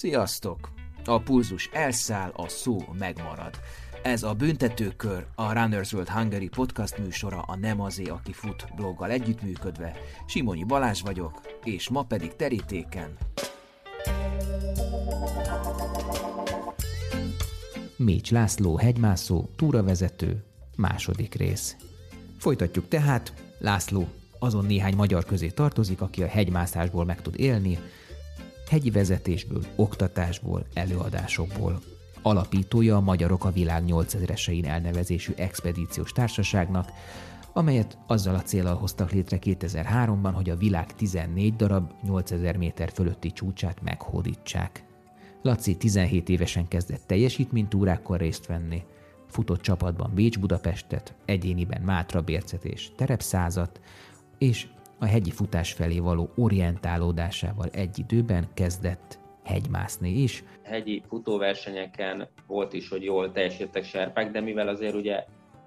Sziasztok! A pulzus elszáll, a szó megmarad. Ez a Büntetőkör, a Runners World Hungary podcast műsora a Nem azé, aki fut bloggal együttműködve. Simonyi Balázs vagyok, és ma pedig terítéken. Mécs László, hegymászó, túravezető, második rész. Folytatjuk tehát, László azon néhány magyar közé tartozik, aki a hegymászásból meg tud élni, hegyi vezetésből, oktatásból, előadásokból. Alapítója a Magyarok a Világ 8000-esein elnevezésű expedíciós társaságnak, amelyet azzal a célral hoztak létre 2003-ban, hogy a világ 14 darab 8000 méter fölötti csúcsát meghódítsák. Laci 17 évesen kezdett teljesítménytúrákkal részt venni, futott csapatban Bécs-Budapestet, egyéniben Mátra Bércet és Terepszázat, és a hegyi futás felé való orientálódásával egy időben kezdett hegymászni is. Hegyi futóversenyeken volt is, hogy jól teljesítettek serpák, de mivel azért ugye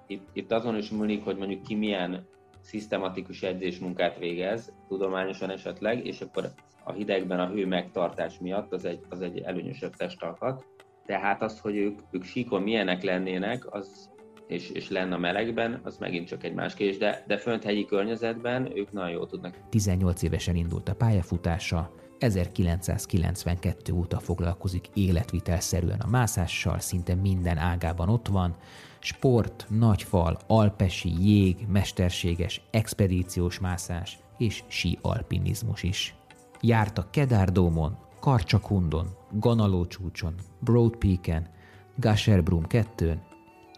itt, itt azon is múlik, hogy mondjuk ki milyen szisztematikus edzésmunkát végez, tudományosan esetleg, és akkor a hidegben a hő megtartás miatt az egy, az egy előnyösebb testalkat. Tehát az, hogy ők, ők síkon milyenek lennének, az és, és lenne a melegben, az megint csak egy más kérdés, de, de fönt hegyi környezetben ők nagyon jól tudnak. 18 évesen indult a pályafutása, 1992 óta foglalkozik életvitelszerűen a mászással, szinte minden ágában ott van, sport, nagyfal, alpesi, jég, mesterséges, expedíciós mászás és sí-alpinizmus is. Járt a Kedárdómon, Karcsakundon, Ganalócsúcson, Broad Peak-en, Gasherbrum 2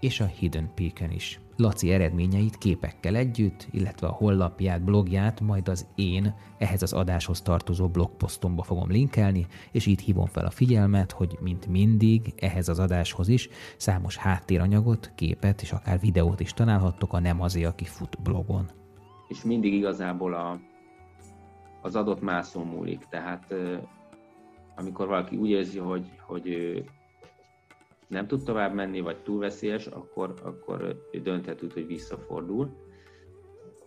és a Hidden Peak-en is. Laci eredményeit képekkel együtt, illetve a hollapját, blogját majd az én ehhez az adáshoz tartozó blogposztomba fogom linkelni, és itt hívom fel a figyelmet, hogy mint mindig ehhez az adáshoz is számos háttéranyagot, képet és akár videót is találhattok a Nem azért, aki fut blogon. És mindig igazából a, az adott mászó múlik, tehát amikor valaki úgy érzi, hogy, hogy nem tud tovább menni, vagy túl veszélyes, akkor, akkor dönthető, hogy visszafordul.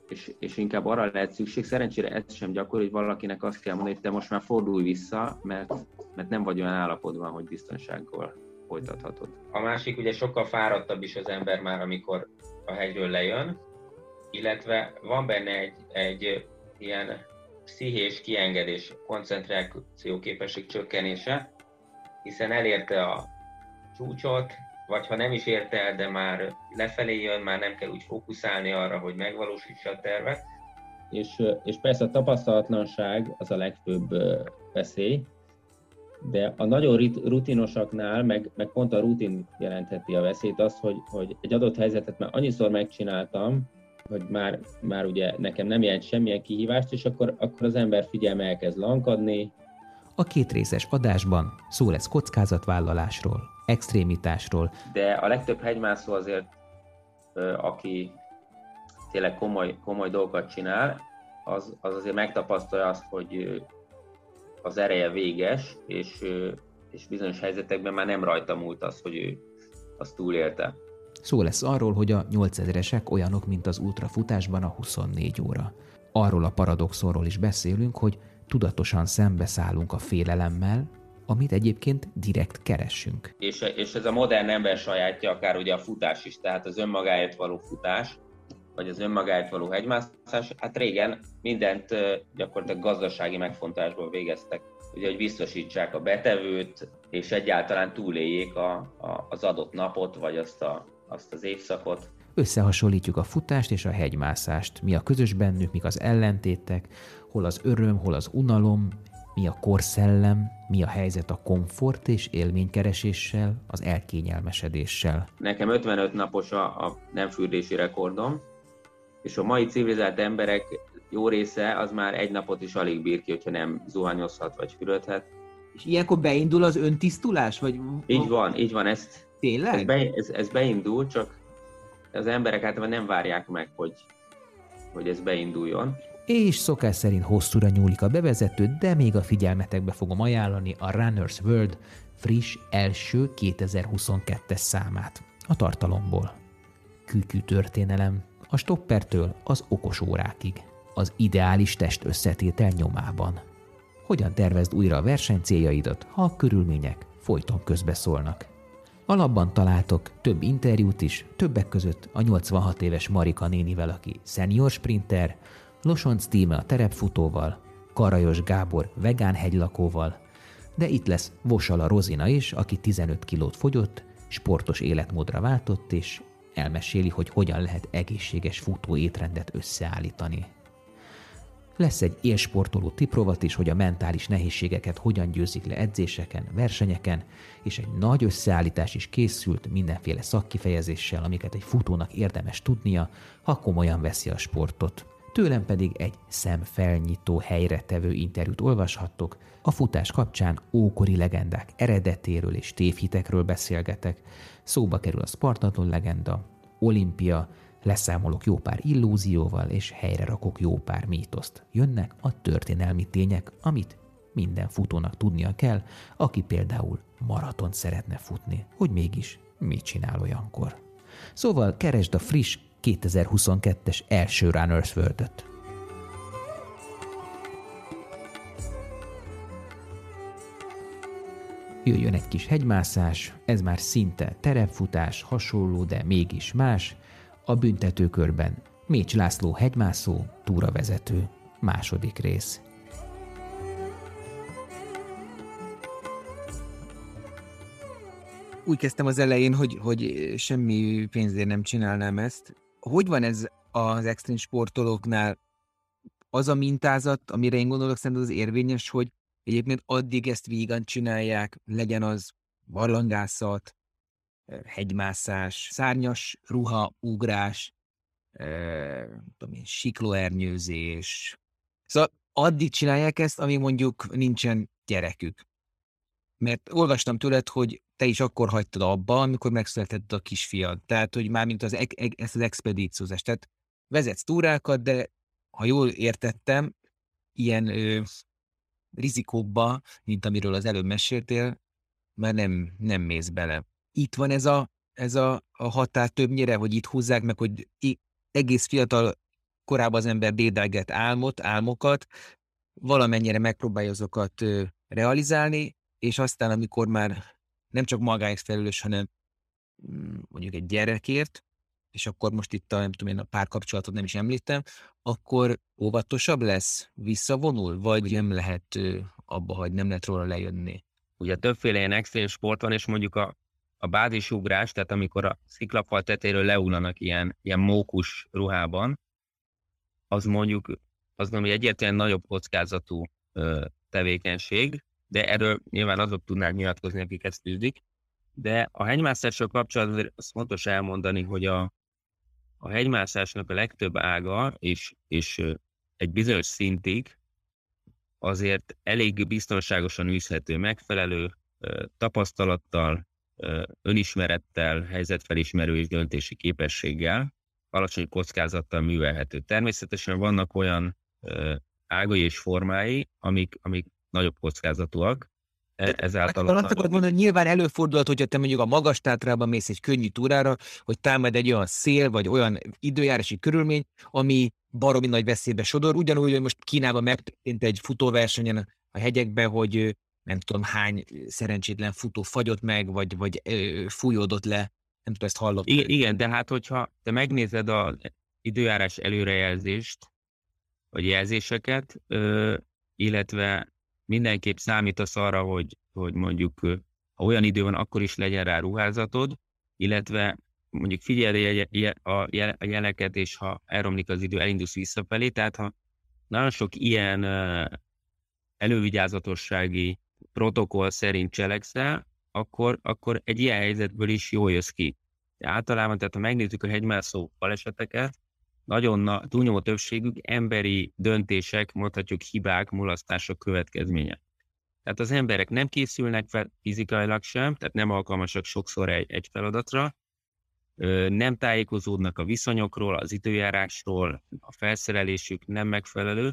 És, és inkább arra lehet szükség, szerencsére ez sem gyakori, hogy valakinek azt kell mondani, hogy te most már fordulj vissza, mert, mert nem vagy olyan állapotban, hogy biztonsággal folytathatod. A másik ugye sokkal fáradtabb is az ember már, amikor a hegyről lejön, illetve van benne egy, egy ilyen pszichés kiengedés, koncentráció képesség csökkenése, hiszen elérte a csúcsot, vagy ha nem is érte el, de már lefelé jön, már nem kell úgy fókuszálni arra, hogy megvalósítsa a tervet. És, és persze a tapasztalatlanság az a legfőbb veszély, de a nagyon rutinosaknál, meg, meg pont a rutin jelentheti a veszélyt, az, hogy, hogy egy adott helyzetet már annyiszor megcsináltam, hogy már, már ugye nekem nem jelent semmilyen kihívást, és akkor, akkor az ember figyelme elkezd lankadni. A két részes adásban szó lesz kockázatvállalásról, extrémitásról. De a legtöbb hegymászó azért, aki tényleg komoly, komoly dolgokat csinál, az, az azért megtapasztalja azt, hogy az ereje véges, és, és bizonyos helyzetekben már nem rajta múlt az, hogy ő azt túlélte. Szó lesz arról, hogy a 8000-esek olyanok, mint az ultrafutásban a 24 óra. Arról a paradoxonról is beszélünk, hogy tudatosan szembeszállunk a félelemmel, amit egyébként direkt keressünk. És, és ez a modern ember sajátja, akár ugye a futás is, tehát az önmagáért való futás, vagy az önmagáért való hegymászás, hát régen mindent gyakorlatilag gazdasági megfontásból végeztek, ugye, hogy biztosítsák a betevőt, és egyáltalán túléljék a, a, az adott napot, vagy azt, a, azt az évszakot. Összehasonlítjuk a futást és a hegymászást. Mi a közös bennük, mik az ellentétek, hol az öröm, hol az unalom, mi a korszellem, mi a helyzet a komfort és élménykereséssel, az elkényelmesedéssel. Nekem 55 napos a, a nem fürdési rekordom, és a mai civilizált emberek jó része az már egy napot is alig bír ki, hogyha nem zuhanyozhat vagy fürödhet. És ilyenkor beindul az öntisztulás? Vagy... Így van, így van. Ezt, Tényleg? Ez, be, ez, ez beindul, csak az emberek általában nem várják meg, hogy, hogy ez beinduljon és szokás szerint hosszúra nyúlik a bevezető, de még a figyelmetekbe fogom ajánlani a Runner's World friss első 2022-es számát a tartalomból. Kütyű történelem, a stoppertől az okos órákig, az ideális test összetétel nyomában. hogyan tervezd újra a verseny céljaidat, ha a körülmények folyton közbeszólnak. Alapban találtok több interjút is, többek között a 86 éves Marika nénivel, aki senior sprinter, Losonc Tíme a terepfutóval, Karajos Gábor vegán hegylakóval, de itt lesz Vosala Rozina is, aki 15 kilót fogyott, sportos életmódra váltott, és elmeséli, hogy hogyan lehet egészséges futó étrendet összeállítani. Lesz egy élsportoló tiprovat is, hogy a mentális nehézségeket hogyan győzik le edzéseken, versenyeken, és egy nagy összeállítás is készült mindenféle szakkifejezéssel, amiket egy futónak érdemes tudnia, ha komolyan veszi a sportot. Tőlem pedig egy szemfelnyitó helyre tevő interjút olvashattok. A futás kapcsán ókori legendák eredetéről és tévhitekről beszélgetek. Szóba kerül a Spartaton legenda, Olimpia, leszámolok jó pár illúzióval, és helyre rakok jó pár mítoszt. Jönnek a történelmi tények, amit minden futónak tudnia kell, aki például maraton szeretne futni, hogy mégis mit csinál olyankor. Szóval keresd a friss 2022-es első Runners world -öt. Jöjjön egy kis hegymászás, ez már szinte terepfutás, hasonló, de mégis más, a büntetőkörben Mécs László hegymászó, túravezető, második rész. Úgy kezdtem az elején, hogy, hogy semmi pénzért nem csinálnám ezt. Hogy van ez az extrém sportolóknál? Az a mintázat, amire én gondolok, szerintem az érvényes, hogy egyébként addig ezt vígan csinálják, legyen az barlangászat, hegymászás, szárnyas ruha, ugrás, tudom én, siklóernyőzés. Szóval addig csinálják ezt, amíg mondjuk nincsen gyerekük. Mert olvastam tőled, hogy te is akkor hagytad abba, amikor megszületett a kisfiad. Tehát, hogy már mint az, ezt az expedíciózást. Tehát vezetsz túrákat, de ha jól értettem, ilyen ö, rizikókba, mint amiről az előbb meséltél, már nem, nem mész bele itt van ez a, ez a, a határ többnyire, hogy itt húzzák meg, hogy egész fiatal korában az ember dédelget álmot, álmokat, valamennyire megpróbálja azokat realizálni, és aztán, amikor már nem csak magáért felelős, hanem mm, mondjuk egy gyerekért, és akkor most itt a, nem tudom én, a párkapcsolatot nem is említem, akkor óvatosabb lesz, visszavonul, vagy nem lehet abba hagyni, nem lehet róla lejönni? Ugye többféle ilyen extrém sport van, és mondjuk a a bázisugrás, tehát amikor a sziklafal tetéről leullanak ilyen, ilyen mókus ruhában, az mondjuk azt mondom, hogy egyértelműen nagyobb kockázatú ö, tevékenység, de erről nyilván azok tudnák nyilatkozni, akik ezt tűzik. De a hegymászással kapcsolatban azt fontos elmondani, hogy a, a hegymászásnak a legtöbb ága, és, és egy bizonyos szintig azért elég biztonságosan űzhető, megfelelő tapasztalattal, önismerettel, helyzetfelismerő és döntési képességgel, alacsony kockázattal művelhető. Természetesen vannak olyan ágai és formái, amik, amik nagyobb kockázatúak, e, ezáltal... Azt akarod mondani, hogy nyilván előfordulhat, hogyha te mondjuk a magas tátrában mész egy könnyű túrára, hogy támad egy olyan szél, vagy olyan időjárási körülmény, ami baromi nagy veszélybe sodor. Ugyanúgy, hogy most Kínában megtörtént egy futóversenyen a hegyekben, hogy nem tudom hány szerencsétlen futó fagyott meg, vagy, vagy fújódott le, nem tudom, ezt hallott. Igen, igen, de hát hogyha te megnézed az időjárás előrejelzést, vagy jelzéseket, illetve mindenképp számítasz arra, hogy, hogy mondjuk ha olyan idő van, akkor is legyen rá ruházatod, illetve mondjuk figyelj a jeleket, és ha elromlik az idő, elindulsz visszafelé. Tehát ha nagyon sok ilyen elővigyázatossági protokoll szerint cselekszel, akkor, akkor egy ilyen helyzetből is jól jössz ki. De általában, tehát ha megnézzük a hegymászó baleseteket, nagyon na, túlnyomó többségük emberi döntések, mondhatjuk hibák, mulasztások következménye. Tehát az emberek nem készülnek fel fizikailag sem, tehát nem alkalmasak sokszor egy, egy feladatra, nem tájékozódnak a viszonyokról, az időjárásról, a felszerelésük nem megfelelő,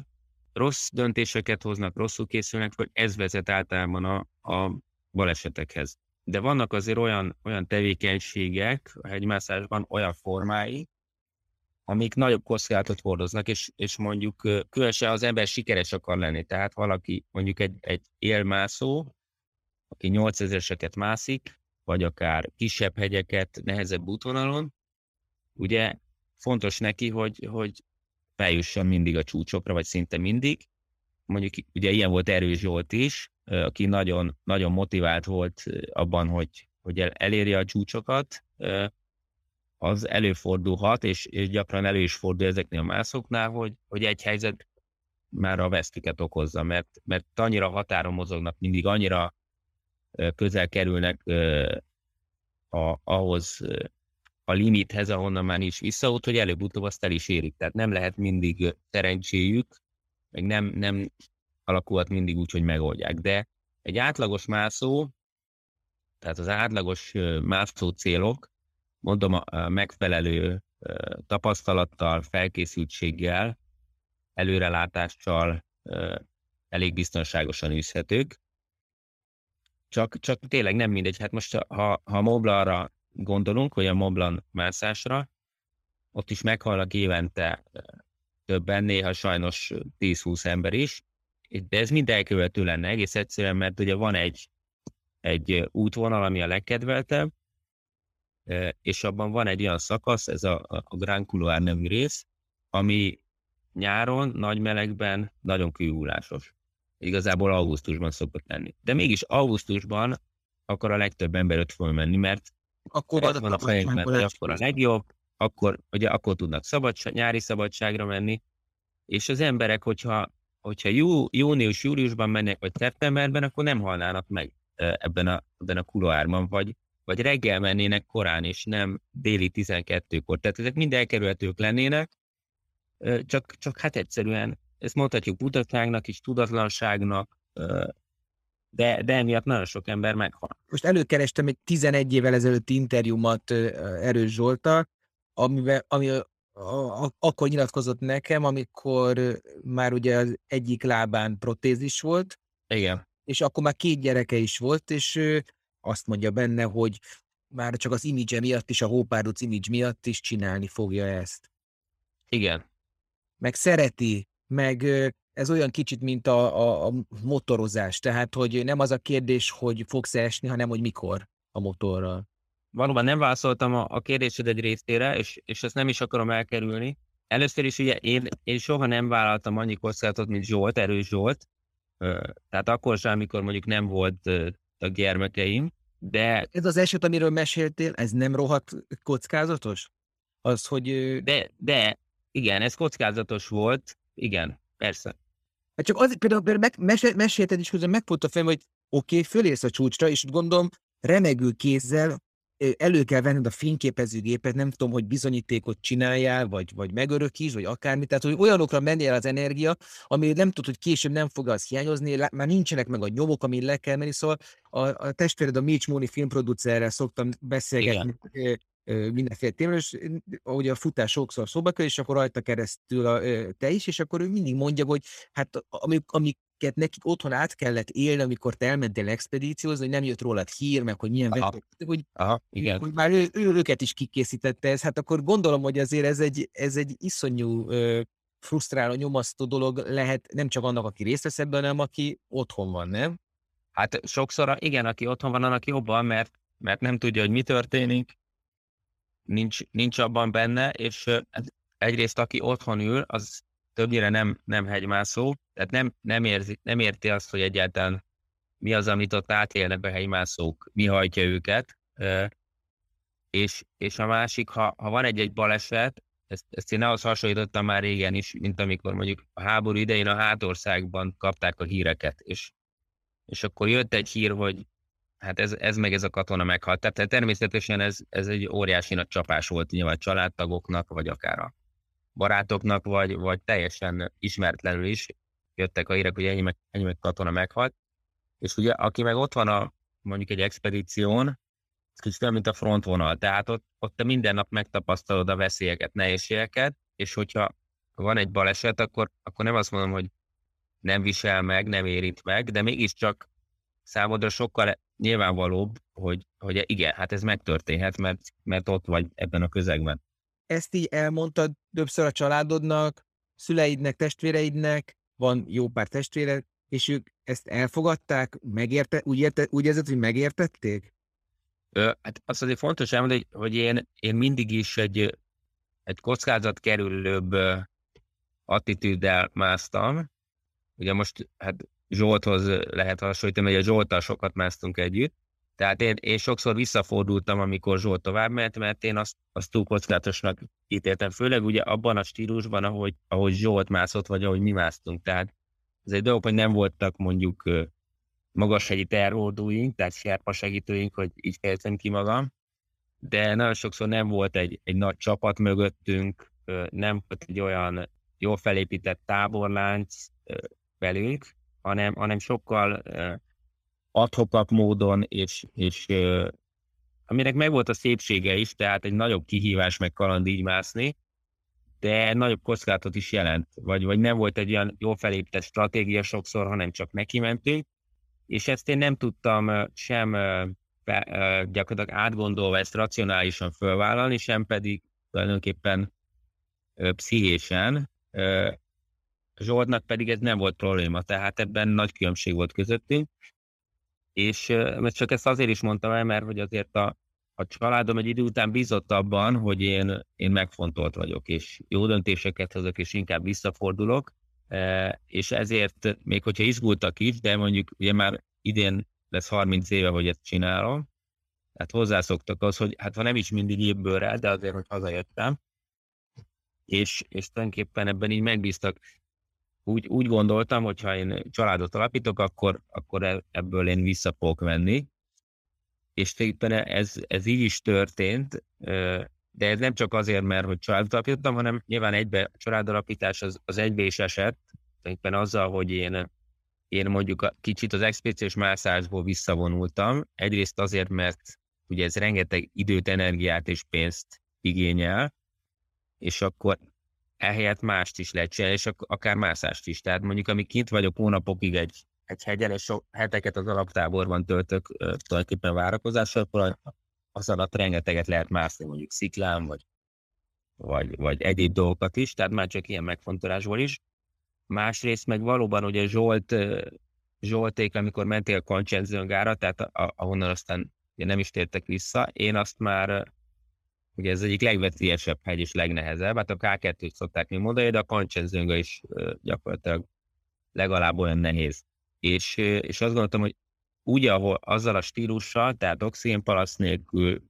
rossz döntéseket hoznak, rosszul készülnek hogy ez vezet általában a, a balesetekhez. De vannak azért olyan, olyan tevékenységek a hegymászásban, olyan formái, amik nagyobb kockázatot hordoznak, és, és mondjuk különösen az ember sikeres akar lenni. Tehát valaki mondjuk egy, egy élmászó, aki 8000-eseket mászik, vagy akár kisebb hegyeket, nehezebb útvonalon, ugye fontos neki, hogy, hogy feljusson mindig a csúcsokra, vagy szinte mindig. Mondjuk ugye ilyen volt Erős Zsolt is, aki nagyon, nagyon motivált volt abban, hogy, hogy elérje a csúcsokat, az előfordulhat, és, és gyakran elő is fordul ezeknél a mászoknál, hogy, hogy egy helyzet már a vesztüket okozza, mert, mert annyira határon mozognak, mindig annyira közel kerülnek a, ahhoz a limithez, ahonnan már is visszaút, hogy előbb-utóbb azt el is érik. Tehát nem lehet mindig szerencséjük, meg nem, nem alakulhat mindig úgy, hogy megoldják. De egy átlagos mászó, tehát az átlagos mászó célok, mondom, a megfelelő tapasztalattal, felkészültséggel, előrelátással elég biztonságosan űzhetők. Csak, csak tényleg nem mindegy. Hát most, ha, ha Moblanra gondolunk, vagy a Moblan mászásra, ott is meghalnak évente többen, néha sajnos 10-20 ember is, de ez mind elkövető lenne egész egyszerűen, mert ugye van egy, egy útvonal, ami a legkedveltebb, és abban van egy olyan szakasz, ez a, a Grand Couloir nevű rész, ami nyáron, nagy melegben nagyon kőhullásos. Igazából augusztusban szokott lenni. De mégis augusztusban akkor a legtöbb ember ott fog menni, mert akkor van a fejekben, hogy akkor a legjobb, akkor, ugye, akkor tudnak szabadság, nyári szabadságra menni, és az emberek, hogyha, hogyha jú, június, júliusban mennek, vagy szeptemberben, akkor nem halnának meg ebben a, ebben a kuloárban, vagy, vagy reggel mennének korán, és nem déli 12-kor. Tehát ezek mind elkerülhetők lennének, csak, csak hát egyszerűen ezt mondhatjuk budatságnak is, tudatlanságnak, de, de emiatt nagyon sok ember meghal. Most előkerestem egy 11 évvel ezelőtti interjúmat Erős Zsoltal, amiben, ami a, a, akkor nyilatkozott nekem, amikor már ugye az egyik lábán protézis volt. Igen. És akkor már két gyereke is volt, és azt mondja benne, hogy már csak az image miatt is, a Hópárduc image miatt is csinálni fogja ezt. Igen. Meg szereti, meg ez olyan kicsit, mint a, a, a motorozás, tehát hogy nem az a kérdés, hogy fogsz esni, hanem hogy mikor a motorral. Valóban nem válaszoltam a, a kérdésed egy részére, és, és ezt nem is akarom elkerülni. Először is ugye én, én soha nem vállaltam annyi kockázatot, mint Zsolt, erős Zsolt. Tehát akkor sem, amikor mondjuk nem volt a gyermekeim, de... Ez az eset, amiről meséltél, ez nem rohadt kockázatos? Az, hogy... De, de, igen, ez kockázatos volt, igen, persze. Hát csak azért például, például meg, mesél, mesélted is közben megfogta fejem, hogy oké, okay, fölérsz a csúcsra, és gondolom remegő kézzel elő kell venned a fényképezőgépet, nem tudom, hogy bizonyítékot csináljál, vagy, vagy megörökíts, vagy akármi. Tehát, hogy olyanokra menjél az energia, ami nem tudod, hogy később nem fog az hiányozni, már nincsenek meg a nyomok, amin le kell menni. Szóval a, a testvéred, a Mitch Mooney filmproducerrel szoktam beszélgetni Igen mindenféle témáról, és ugye a futás sokszor szóba kerül, és akkor rajta keresztül a, te is, és akkor ő mindig mondja, hogy hát amik, amiket nekik otthon át kellett élni, amikor te elmentél expedíciózni, hogy nem jött rólad hír, meg hogy milyen Aha. vettek, hogy, Aha, igen. hogy már ő, ő, őket is kikészítette ez, hát akkor gondolom, hogy azért ez egy, ez egy iszonyú ö, frusztráló, nyomasztó dolog lehet nem csak annak, aki részt vesz ebben, hanem aki otthon van, nem? Hát sokszor igen, aki otthon van, annak jobban, mert, mert nem tudja, hogy mi történik, nincs, nincs abban benne, és egyrészt aki otthon ül, az többnyire nem, nem hegymászó, tehát nem, nem, érzi, nem érti azt, hogy egyáltalán mi az, amit ott átélnek a hegymászók, mi hajtja őket, és, és a másik, ha, ha van egy-egy baleset, ezt, ezt én ahhoz hasonlítottam már régen is, mint amikor mondjuk a háború idején a hátországban kapták a híreket, és, és akkor jött egy hír, hogy hát ez, ez meg ez a katona meghalt. Tehát természetesen ez, ez egy óriási nagy csapás volt nyilván a családtagoknak, vagy akár a barátoknak, vagy, vagy teljesen ismeretlenül is jöttek a hírek, hogy ennyi meg, ennyi meg katona meghalt. És ugye, aki meg ott van a, mondjuk egy expedíción, ez kicsit olyan, mint a frontvonal. Tehát ott, ott te minden nap megtapasztalod a veszélyeket, nehézségeket, és hogyha van egy baleset, akkor, akkor nem azt mondom, hogy nem visel meg, nem érint meg, de mégiscsak számodra sokkal nyilvánvalóbb, hogy, hogy igen, hát ez megtörténhet, mert, mert ott vagy ebben a közegben. Ezt így elmondtad többször a családodnak, szüleidnek, testvéreidnek, van jó pár testvére, és ők ezt elfogadták, megérte, úgy, érte, úgy érzed, hogy megértették? Ö, hát azt azért fontos elmondani, hogy, hogy én, én mindig is egy, egy kockázat kerülőbb attitűddel másztam. Ugye most hát Zsolthoz lehet hasonlítani, hogy a Zsolttal sokat másztunk együtt, tehát én, én sokszor visszafordultam, amikor Zsolt tovább ment, mert én azt, azt túl kockázatosnak ítéltem, főleg ugye abban a stílusban, ahogy, ahogy Zsolt mászott, vagy ahogy mi másztunk. Tehát ez egy dolog, hogy nem voltak mondjuk magashegyi terrordúink, tehát serpa segítőink, hogy így fejezem ki magam, de nagyon sokszor nem volt egy, egy nagy csapat mögöttünk, nem volt egy olyan jól felépített táborlánc velünk, hanem, hanem sokkal adhokak módon, és, és aminek megvolt a szépsége is, tehát egy nagyobb kihívás meg kaland így mászni, de nagyobb kockázatot is jelent, vagy, vagy nem volt egy olyan jól felépített stratégia sokszor, hanem csak neki mentünk, és ezt én nem tudtam sem gyakorlatilag átgondolva ezt racionálisan fölvállalni, sem pedig tulajdonképpen pszichésen. Zsoltnak pedig ez nem volt probléma, tehát ebben nagy különbség volt közöttünk, és mert csak ezt azért is mondtam el, mert hogy azért a, a családom egy idő után bízott abban, hogy én, én megfontolt vagyok, és jó döntéseket hozok, és inkább visszafordulok, és ezért, még hogyha izgultak is, de mondjuk ugye már idén lesz 30 éve, hogy ezt csinálom, tehát hozzászoktak az, hogy hát ha nem is mindig évből de azért, hogy hazajöttem, és, és tulajdonképpen ebben így megbíztak úgy, úgy gondoltam, hogy ha én családot alapítok, akkor, akkor e, ebből én vissza fogok venni. És tulajdonképpen ez, ez így is történt, de ez nem csak azért, mert hogy családot alapítottam, hanem nyilván egybe a családalapítás az, az egybe is esett, tulajdonképpen azzal, hogy én, én mondjuk a, kicsit az expedíciós mászásból visszavonultam. Egyrészt azért, mert ugye ez rengeteg időt, energiát és pénzt igényel, és akkor ehelyett mást is lehet csinálni, és akár mászást is. Tehát mondjuk, amíg kint vagyok hónapokig egy, egy hegyen, és sok heteket az alaptáborban töltök tulajdonképpen várakozással, akkor az alatt rengeteget lehet mászni, mondjuk sziklán, vagy, vagy, vagy egyéb dolgokat is, tehát már csak ilyen megfontolásból is. Másrészt meg valóban ugye Zsolt, Zsolték, amikor mentél a Koncsenzőngára, tehát ahonnan aztán ugye nem is tértek vissza, én azt már Ugye ez egyik legveszélyesebb hegy és legnehezebb, hát a K2-t szokták még mondani, de a Kancsenzőnga is gyakorlatilag legalább olyan nehéz. És, és azt gondoltam, hogy úgy, ahol azzal a stílussal, tehát oxigénpalasz nélkül,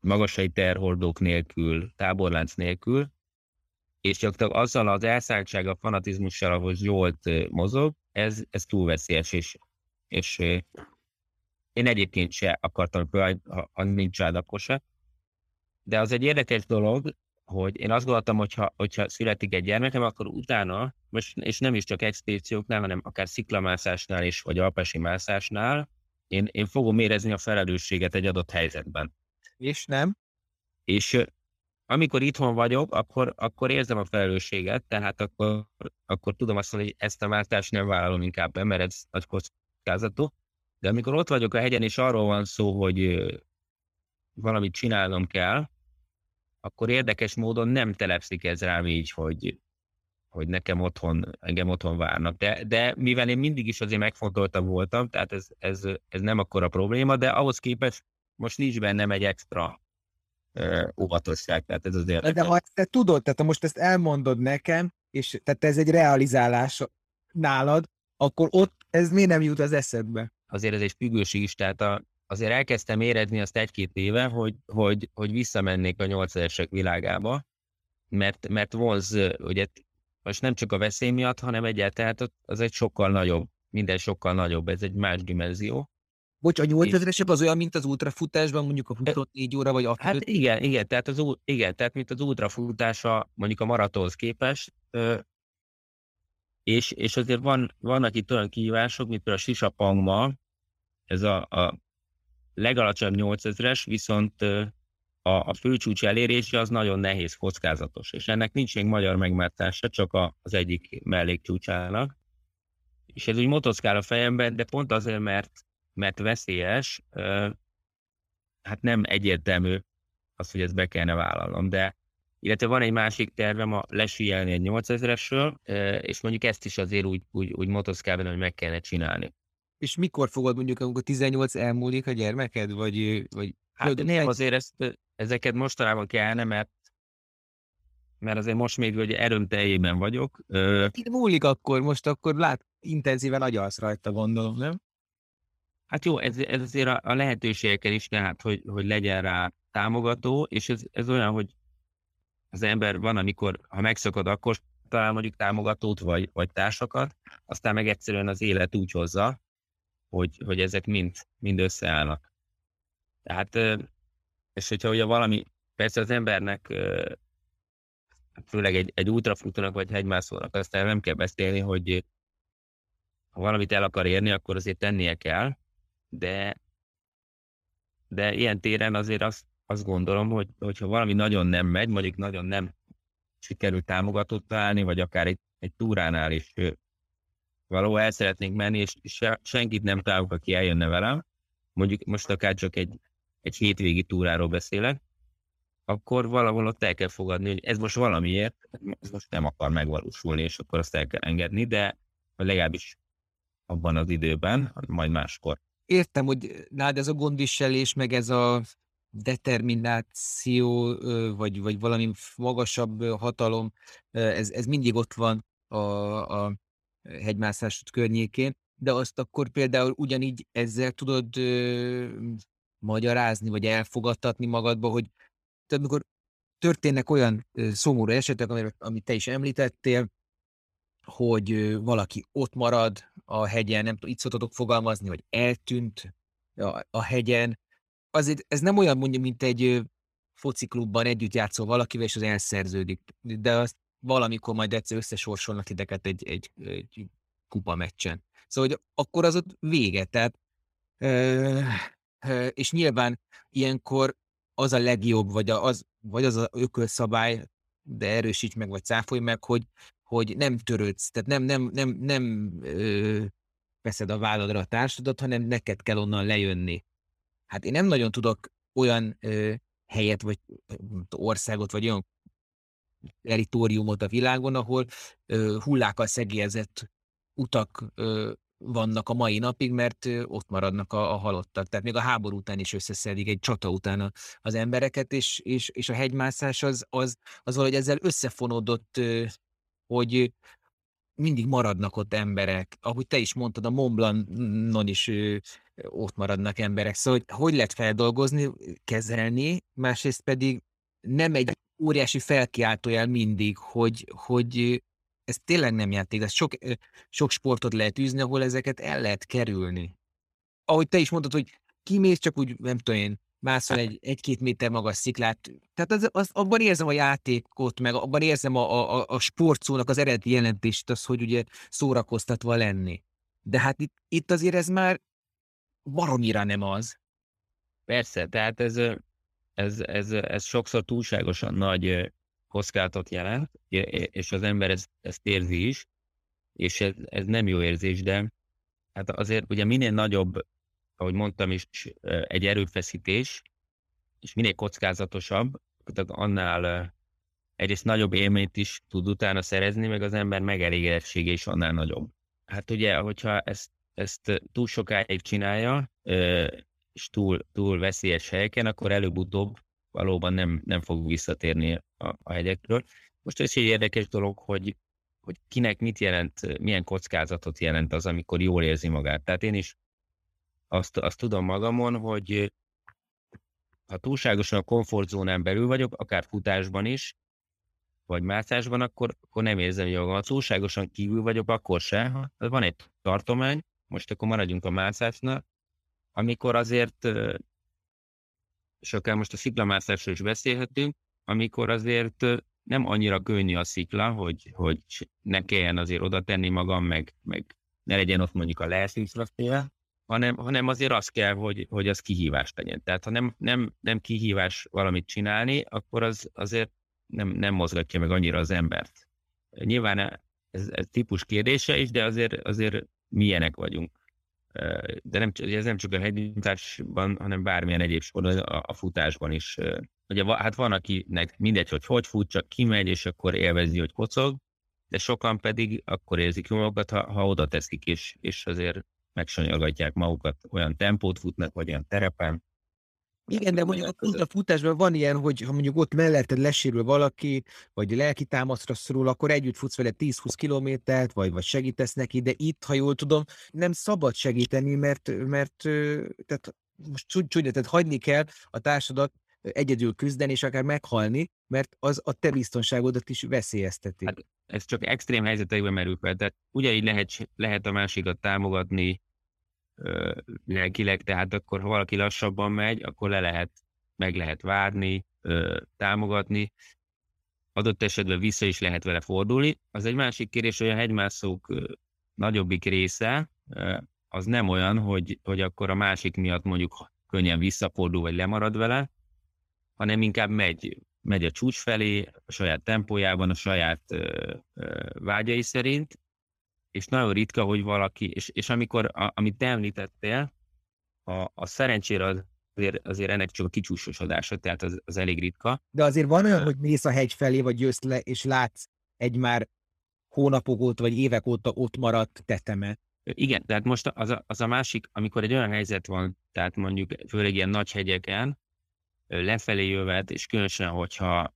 magasai terhordók nélkül, táborlánc nélkül, és gyakorlatilag azzal az elszálltsággal, fanatizmussal, ahol Zsolt mozog, ez, ez túl veszélyes, és, és én egyébként se akartam, ha, ha nincs család, akkor se, de az egy érdekes dolog, hogy én azt gondoltam, hogyha, hogyha születik egy gyermekem, akkor utána, most, és nem is csak expedícióknál, hanem akár sziklamászásnál is, vagy alpesi mászásnál, én, én fogom érezni a felelősséget egy adott helyzetben. És nem? És amikor itthon vagyok, akkor, akkor érzem a felelősséget, tehát akkor, akkor tudom azt mondani, hogy ezt a mászást nem vállalom inkább be, mert ez nagy kockázatú. De amikor ott vagyok a hegyen, és arról van szó, hogy valamit csinálnom kell, akkor érdekes módon nem telepszik ez rám így, hogy, hogy nekem otthon, engem otthon várnak. De, de mivel én mindig is azért megfontoltam voltam, tehát ez, ez, ez nem akkora probléma, de ahhoz képest most nincs bennem egy extra uh, óvatosság, tehát ez az érdekes. De ha ezt te tudod, tehát ha most ezt elmondod nekem, és tehát ez egy realizálás nálad, akkor ott ez miért nem jut az eszedbe? Azért ez egy függőség is, tehát a, azért elkezdtem érezni azt egy-két éve, hogy, hogy, hogy visszamennék a 80 világába, mert, mert vonz, ugye most nem csak a veszély miatt, hanem egyáltalán az egy sokkal nagyobb, minden sokkal nagyobb, ez egy más dimenzió. Bocs, a 8000-esebb az olyan, mint az ultrafutásban, mondjuk a 24 óra, vagy a Hát igen, igen, tehát, az, igen, tehát mint az ultrafutása mondjuk a maratonhoz képest, és, és azért van, vannak itt olyan kihívások, mint például a Sisapangma, ez a, a legalacsonyabb 8000-es, viszont a, a főcsúcs elérése az nagyon nehéz, kockázatos, és ennek nincs még magyar megmártása, csak a, az egyik mellékcsúcsának. És ez úgy motoszkál a fejemben, de pont azért, mert, mert veszélyes, hát nem egyértelmű az, hogy ezt be kellene vállalnom, de, illetve van egy másik tervem a lesíjelni egy 8000-esről, és mondjuk ezt is azért úgy, úgy, úgy motoszkálni, hogy meg kellene csinálni. És mikor fogod mondjuk, amikor 18 elmúlik a gyermeked, vagy... vagy hát de nem, azért ezt, ezeket mostanában kellene, mert mert azért most még hogy erőm teljében vagyok. Itt múlik akkor, most akkor lát, intenzíven agyalsz rajta, gondolom, nem? Hát jó, ez, ez azért a, a lehetőségekkel is, tehát, hogy, hogy legyen rá támogató, és ez, ez olyan, hogy az ember van, amikor, ha megszakad, akkor talál mondjuk támogatót, vagy, vagy társakat, aztán meg egyszerűen az élet úgy hozza, hogy, hogy ezek mind, mind összeállnak. Tehát, és hogyha ugye valami, persze az embernek, főleg egy, egy ultrafutónak vagy hegymászónak, aztán nem kell beszélni, hogy ha valamit el akar érni, akkor azért tennie kell, de, de ilyen téren azért azt, azt gondolom, hogy hogyha valami nagyon nem megy, mondjuk nagyon nem sikerült támogatót találni, vagy akár egy, egy túránál is valahol el szeretnénk menni, és se, senkit nem találok, aki eljönne velem, mondjuk most akár csak egy, egy hétvégi túráról beszélek, akkor valahol ott el kell fogadni, hogy ez most valamiért, ez most nem akar megvalósulni, és akkor azt el kell engedni, de legalábbis abban az időben, majd máskor. Értem, hogy nálad ez a gondviselés, meg ez a determináció, vagy, vagy valami magasabb hatalom, ez, ez mindig ott van a, a hegymászás környékén, de azt akkor például ugyanígy ezzel tudod ö, magyarázni, vagy elfogadtatni magadba, hogy tehát amikor történnek olyan ö, szomorú esetek, amit, amit te is említettél, hogy ö, valaki ott marad a hegyen, nem tudom, itt szoktatok fogalmazni, vagy eltűnt a, a hegyen, azért ez nem olyan mondja, mint egy fociklubban együtt játszol valakivel, és az elszerződik. De azt valamikor majd egyszer összesorsolnak titeket egy, egy, egy kupa meccsen. Szóval, hogy akkor az ott vége. Tehát, ö, ö, és nyilván ilyenkor az a legjobb, vagy az, vagy az a ökölszabály, de erősíts meg, vagy cáfolj meg, hogy, hogy nem törődsz, tehát nem, nem, nem, nem ö, veszed a válladra a társadat, hanem neked kell onnan lejönni. Hát én nem nagyon tudok olyan ö, helyet, vagy országot, vagy olyan teritoriumot a világon, ahol ö, hullákkal szegélyezett utak ö, vannak a mai napig, mert ott maradnak a, a halottak. Tehát még a háború után is összeszedik egy csata után a, az embereket, és, és, és a hegymászás az, az, az valahogy ezzel összefonódott, hogy mindig maradnak ott emberek. Ahogy te is mondtad, a Mont Blancon is ott maradnak emberek. Szóval hogy, hogy lehet feldolgozni, kezelni, másrészt pedig nem egy óriási felkiáltójel mindig, hogy, hogy ez tényleg nem játék, ez sok, sok sportot lehet űzni, ahol ezeket el lehet kerülni. Ahogy te is mondtad, hogy kimész, csak úgy, nem tudom én, mászol egy, egy-két méter magas sziklát. Tehát az, az, abban érzem a játékot, meg abban érzem a, a, a sportszónak az eredeti jelentést, az, hogy ugye szórakoztatva lenni. De hát itt, itt azért ez már baromira nem az. Persze, tehát ez, ez, ez, ez sokszor túlságosan nagy kockázatot jelent, és az ember ezt, ezt érzi is, és ez, ez nem jó érzés, de hát azért ugye minél nagyobb, ahogy mondtam is, egy erőfeszítés, és minél kockázatosabb, annál egyrészt nagyobb élményt is tud utána szerezni, meg az ember megelégedettsége is annál nagyobb. Hát ugye, hogyha ezt, ezt túl sokáig csinálja, és túl, túl veszélyes helyeken, akkor előbb-utóbb valóban nem, nem fog visszatérni a, a hegyekről. Most ez egy érdekes dolog, hogy, hogy kinek mit jelent, milyen kockázatot jelent az, amikor jól érzi magát. Tehát én is azt, azt tudom magamon, hogy ha túlságosan a komfortzónán belül vagyok, akár futásban is, vagy mászásban, akkor, akkor nem érzem jól Ha túlságosan kívül vagyok, akkor se. Ha van egy tartomány, most akkor maradjunk a mászásnál, amikor azért, és akár most a sziklamászásról is beszélhetünk, amikor azért nem annyira könnyű a szikla, hogy, hogy ne kelljen azért oda tenni magam, meg, meg ne legyen ott mondjuk a lehetőségre, hanem, hanem azért az kell, hogy, hogy az kihívás legyen. Tehát ha nem, nem, nem kihívás valamit csinálni, akkor az azért nem, nem mozgatja meg annyira az embert. Nyilván ez, ez típus kérdése is, de azért, azért milyenek vagyunk de nem, ez nem csak a hegyintásban, hanem bármilyen egyéb sport, a, a futásban is ugye hát van, akinek mindegy, hogy hogy fut, csak kimegy, és akkor élvezi, hogy kocog, de sokan pedig akkor érzik jól magukat, ha, ha oda teszik, és, és azért megsanyargatják magukat, olyan tempót futnak, vagy olyan terepen. Igen, de mondjuk a, a futásban van ilyen, hogy ha mondjuk ott melletted lesérül valaki, vagy lelki támaszra szorul, akkor együtt futsz vele 10-20 kilométert, vagy, vagy segítesz neki, de itt, ha jól tudom, nem szabad segíteni, mert, mert tehát most csúnya, tehát hagyni kell a társadat egyedül küzdeni, és akár meghalni, mert az a te biztonságodat is veszélyezteti. Hát ez csak extrém helyzetekben merül fel. Tehát ugyanígy lehet, lehet a másikat támogatni ö, lelkileg, tehát akkor ha valaki lassabban megy, akkor le lehet, meg lehet várni, támogatni, adott esetben vissza is lehet vele fordulni. Az egy másik kérdés, hogy a hegymászók nagyobbik része az nem olyan, hogy, hogy akkor a másik miatt mondjuk könnyen visszafordul, vagy lemarad vele, hanem inkább megy, megy a csúcs felé, a saját tempójában, a saját ö, ö, vágyai szerint, és nagyon ritka, hogy valaki, és, és amikor, a, amit te említettél, a, a szerencsére az, azért, azért ennek csak a kicsúsosodása, tehát az, az elég ritka. De azért van olyan, hogy mész a hegy felé, vagy jössz le, és látsz egy már hónapok óta, vagy évek óta ott maradt tetemet. Igen, tehát most az a, az a másik, amikor egy olyan helyzet van, tehát mondjuk főleg ilyen nagy hegyeken, lefelé jövet, és különösen, hogyha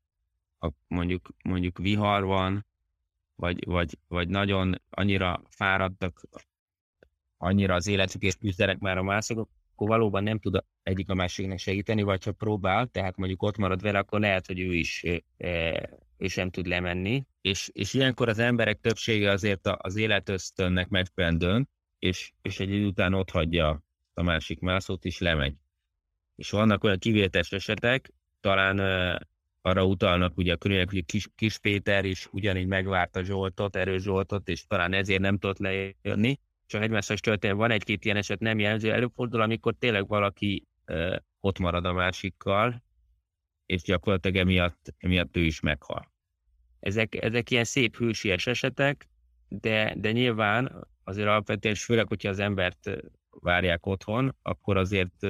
a, mondjuk, mondjuk vihar van, vagy, vagy, vagy nagyon annyira fáradtak, annyira az életükért küzdenek már a mászok, akkor valóban nem tud egyik a másiknak segíteni, vagy ha próbál, tehát mondjuk ott marad vele, akkor lehet, hogy ő is ő sem tud lemenni. És, és ilyenkor az emberek többsége azért az életösztönnek megfelelően dönt, és, és egy idő után ott hagyja a másik mászót, is lemegy és vannak olyan kivételes esetek, talán arra utalnak ugye a körülök, hogy Kis, Kis Péter is ugyanígy megvárta Zsoltot, erős Zsoltot, és talán ezért nem tudott lejönni. És a hegymászás történet van egy-két ilyen eset nem jelző, előfordul, amikor tényleg valaki uh, ott marad a másikkal, és gyakorlatilag emiatt, emiatt ő is meghal. Ezek, ezek ilyen szép hősies esetek, de, de nyilván azért alapvetően, és főleg, hogyha az embert várják otthon, akkor azért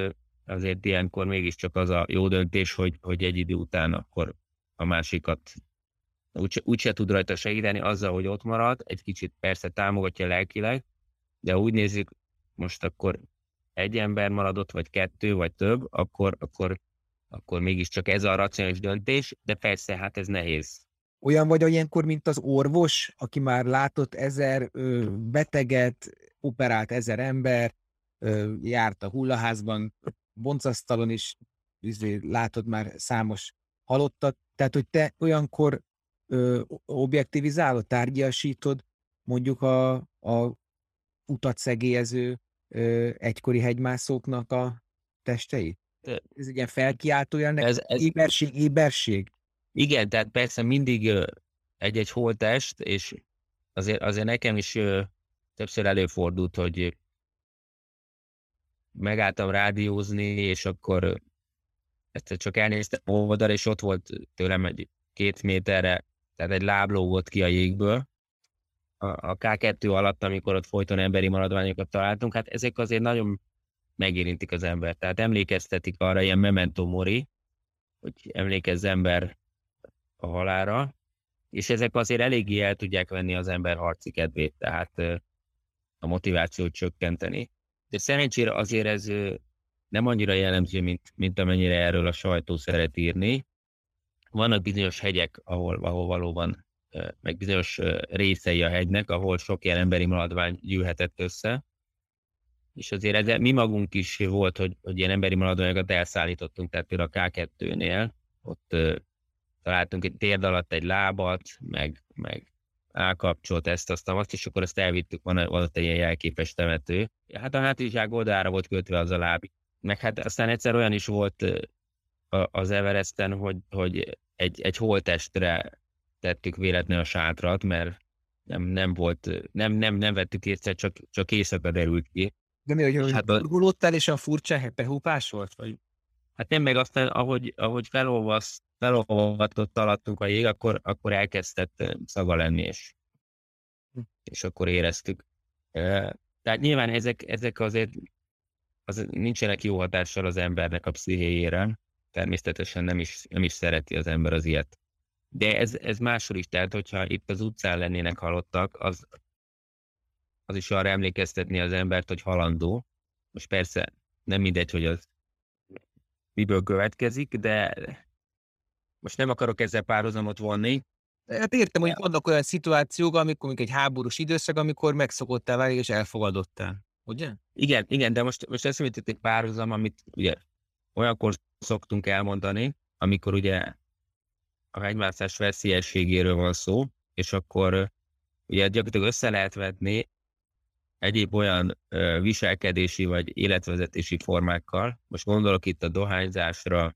azért ilyenkor mégiscsak az a jó döntés, hogy, hogy egy idő után akkor a másikat úgyse, úgyse tud rajta segíteni azzal, hogy ott marad, egy kicsit persze támogatja lelkileg, de úgy nézzük, most akkor egy ember maradott, vagy kettő, vagy több, akkor, akkor, akkor mégiscsak ez a racionális döntés, de persze, hát ez nehéz. Olyan vagy ilyenkor, mint az orvos, aki már látott ezer ö, beteget, operált ezer ember, ö, járt a hullaházban, boncasztalon is izé, látod már számos halottat, tehát hogy te olyankor ö, objektivizálod, tárgyasítod mondjuk a, a utat szegélyező ö, egykori hegymászóknak a testeit? Ez egy ilyen felkiáltója ennek ez, ez... éberség, éberség? Igen, tehát persze mindig egy-egy holtest, és azért, azért nekem is többször előfordult, hogy megálltam rádiózni, és akkor ezt csak elnéztem oldal, és ott volt tőlem egy két méterre, tehát egy lábló volt ki a jégből. A, a K2 alatt, amikor ott folyton emberi maradványokat találtunk, hát ezek azért nagyon megérintik az ember. Tehát emlékeztetik arra, ilyen memento mori, hogy emlékezz ember a halára, és ezek azért eléggé el tudják venni az ember harci kedvét, tehát a motivációt csökkenteni de szerencsére azért ez nem annyira jellemző, mint, mint amennyire erről a sajtó szeret írni. Vannak bizonyos hegyek, ahol, ahol valóban, meg bizonyos részei a hegynek, ahol sok ilyen emberi maradvány gyűlhetett össze, és azért ez, mi magunk is volt, hogy, hogy ilyen emberi maradványokat elszállítottunk, tehát például a K2-nél, ott találtunk egy térd alatt egy lábat, meg, meg állkapcsolt ezt, azt, azt, és akkor ezt elvittük, van, van ott egy ilyen jelképes temető. Hát a hátizsák oldalára volt kötve az a láb. Meg hát aztán egyszer olyan is volt az Everesten, hogy, hogy egy, egy holtestre tettük véletlenül a sátrat, mert nem, nem volt, nem, nem, nem vettük észre, csak, csak éjszaka derült ki. De mi, hogy hát, burgulódtál, és a furcsa behúpás volt? Vagy? Hát nem, meg aztán, ahogy, ahogy felolvasz, felolvatott alattunk a jég, akkor, akkor elkezdett szaga lenni, és, hm. és akkor éreztük. Tehát nyilván ezek, ezek azért az nincsenek jó hatással az embernek a pszichéjére. természetesen nem is, nem is szereti az ember az ilyet. De ez, ez máshol is, tehát hogyha itt az utcán lennének halottak, az, az is arra emlékeztetni az embert, hogy halandó. Most persze nem mindegy, hogy az miből következik, de most nem akarok ezzel párhuzamot vonni. Hát értem, hogy vannak olyan szituációk, amikor egy háborús időszak, amikor megszokottál válik és elfogadottál. Ugye? Igen, igen, de most, most eszembe egy párhuzam, amit ugye olyankor szoktunk elmondani, amikor ugye a hegymászás veszélyességéről van szó, és akkor ugye gyakorlatilag össze lehet vetni egyéb olyan ö, viselkedési vagy életvezetési formákkal. Most gondolok itt a dohányzásra,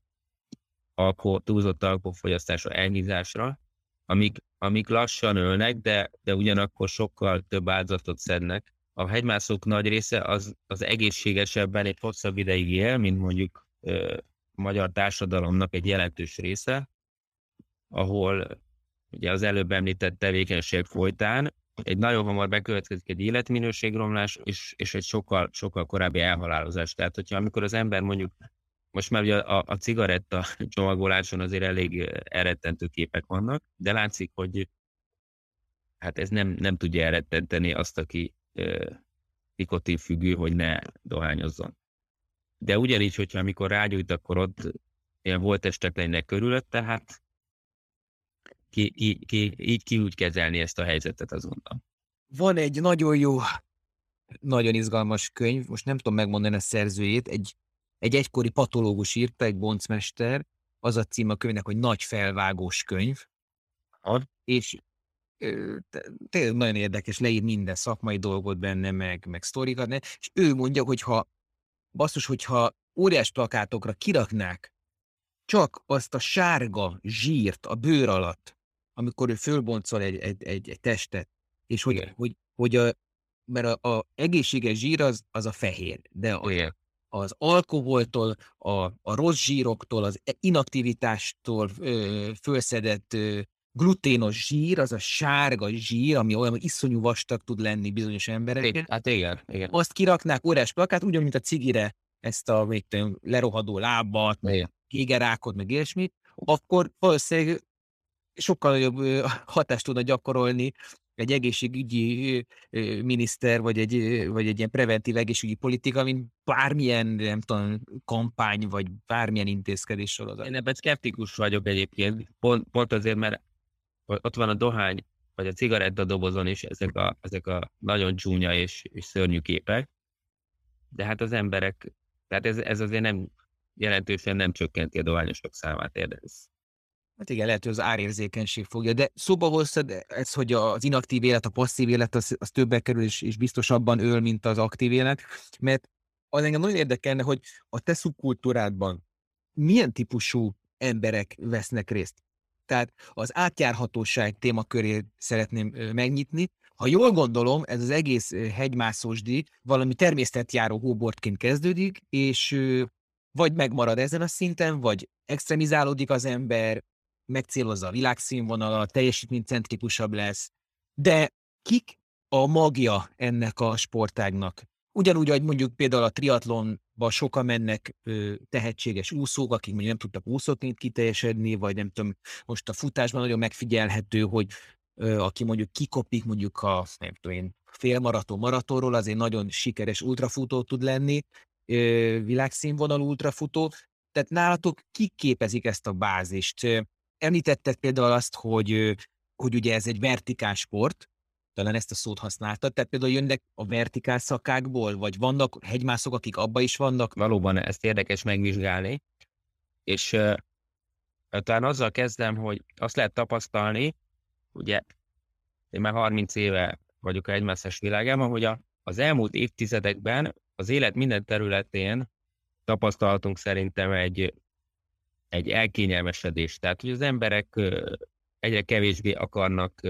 alkohol, túlzott alkoholfogyasztásra, elnyízásra, amik, amik lassan ölnek, de, de ugyanakkor sokkal több áldozatot szednek. A hegymászók nagy része az, az egészségesebben egy hosszabb ideig él, mint mondjuk ö, magyar társadalomnak egy jelentős része, ahol ugye az előbb említett tevékenység folytán egy nagyon hamar bekövetkezik egy életminőségromlás, és, és egy sokkal, sokkal korábbi elhalálozás. Tehát, hogyha amikor az ember mondjuk, most már ugye a, a cigaretta csomagoláson azért elég elrettentő képek vannak, de látszik, hogy hát ez nem, nem tudja elrettenteni azt, aki nikotinfüggő, hogy ne dohányozzon. De ugyanígy, hogyha amikor rágyújt, akkor ott ilyen volt estek lennének körülötte, hát ki, így, ki, így ki úgy kezelni ezt a helyzetet azonnal. Van egy nagyon jó, nagyon izgalmas könyv, most nem tudom megmondani a szerzőjét, egy, egy egykori patológus írta, egy boncmester, az a cím a könyvnek, hogy Nagy felvágós könyv. Ad? És tényleg nagyon érdekes, leír minden szakmai dolgot benne, meg, meg sztorikat, és ő mondja, hogy ha basszus, hogyha óriás plakátokra kiraknák csak azt a sárga zsírt a bőr alatt, amikor ő fölboncol egy, egy, egy, egy testet, és hogy, hogy, hogy a, mert a, a egészséges zsír az, az a fehér, de a, az alkoholtól, a, a rossz zsíroktól, az inaktivitástól ö, fölszedett ö, gluténos zsír, az a sárga zsír, ami olyan iszonyú vastag tud lenni bizonyos emberek. Hát igen, igen. Azt kiraknák órás plakát, ugyanúgy, mint a cigire ezt a még lerohadó lábat, kégerákot, meg ilyesmit, akkor valószínűleg sokkal nagyobb hatást tudna gyakorolni egy egészségügyi miniszter, vagy egy, vagy egy ilyen preventív egészségügyi politika, mint bármilyen, nem tudom, kampány, vagy bármilyen intézkedés sorozat. Én ebben szkeptikus vagyok egyébként, pont, pont azért, mert ott van a dohány, vagy a cigaretta dobozon is ezek a, ezek a nagyon csúnya és, és szörnyű képek, de hát az emberek, tehát ez, ez azért nem jelentősen nem csökkenti a dohányosok számát, érdez. Hát igen, lehet, hogy az árérzékenység fogja, de szóba hoztad ez, hogy az inaktív élet, a passzív élet, az, az többbe kerül, és, és biztosabban öl, mint az aktív élet, mert az engem nagyon érdekelne, hogy a te szubkultúrádban milyen típusú emberek vesznek részt. Tehát az átjárhatóság témakörét szeretném megnyitni. Ha jól gondolom, ez az egész hegymászósdi valami természetjáró hóbortként kezdődik, és vagy megmarad ezen a szinten, vagy extremizálódik az ember, megcélozza a világszínvonalat, teljesítménycentrikusabb lesz, de kik a magja ennek a sportágnak? Ugyanúgy, hogy mondjuk például a triatlonba sokan mennek ö, tehetséges úszók, akik mondjuk nem tudtak úszóként kiteljesedni, vagy nem tudom, most a futásban nagyon megfigyelhető, hogy ö, aki mondjuk kikopik mondjuk a, nem tudom én, félmaraton, maratonról, azért nagyon sikeres ultrafutó tud lenni, ö, világszínvonalú ultrafutó. Tehát nálatok kik képezik ezt a bázist? Említetted például azt, hogy, hogy ugye ez egy vertikál sport, talán ezt a szót használtad, tehát például jönnek a vertikál szakákból, vagy vannak hegymászok, akik abba is vannak? Valóban ezt érdekes megvizsgálni, és uh, talán azzal kezdem, hogy azt lehet tapasztalni, ugye én már 30 éve vagyok a hegymászás világában, hogy a, az elmúlt évtizedekben az élet minden területén tapasztaltunk szerintem egy egy elkényelmesedés. Tehát, hogy az emberek egyre kevésbé akarnak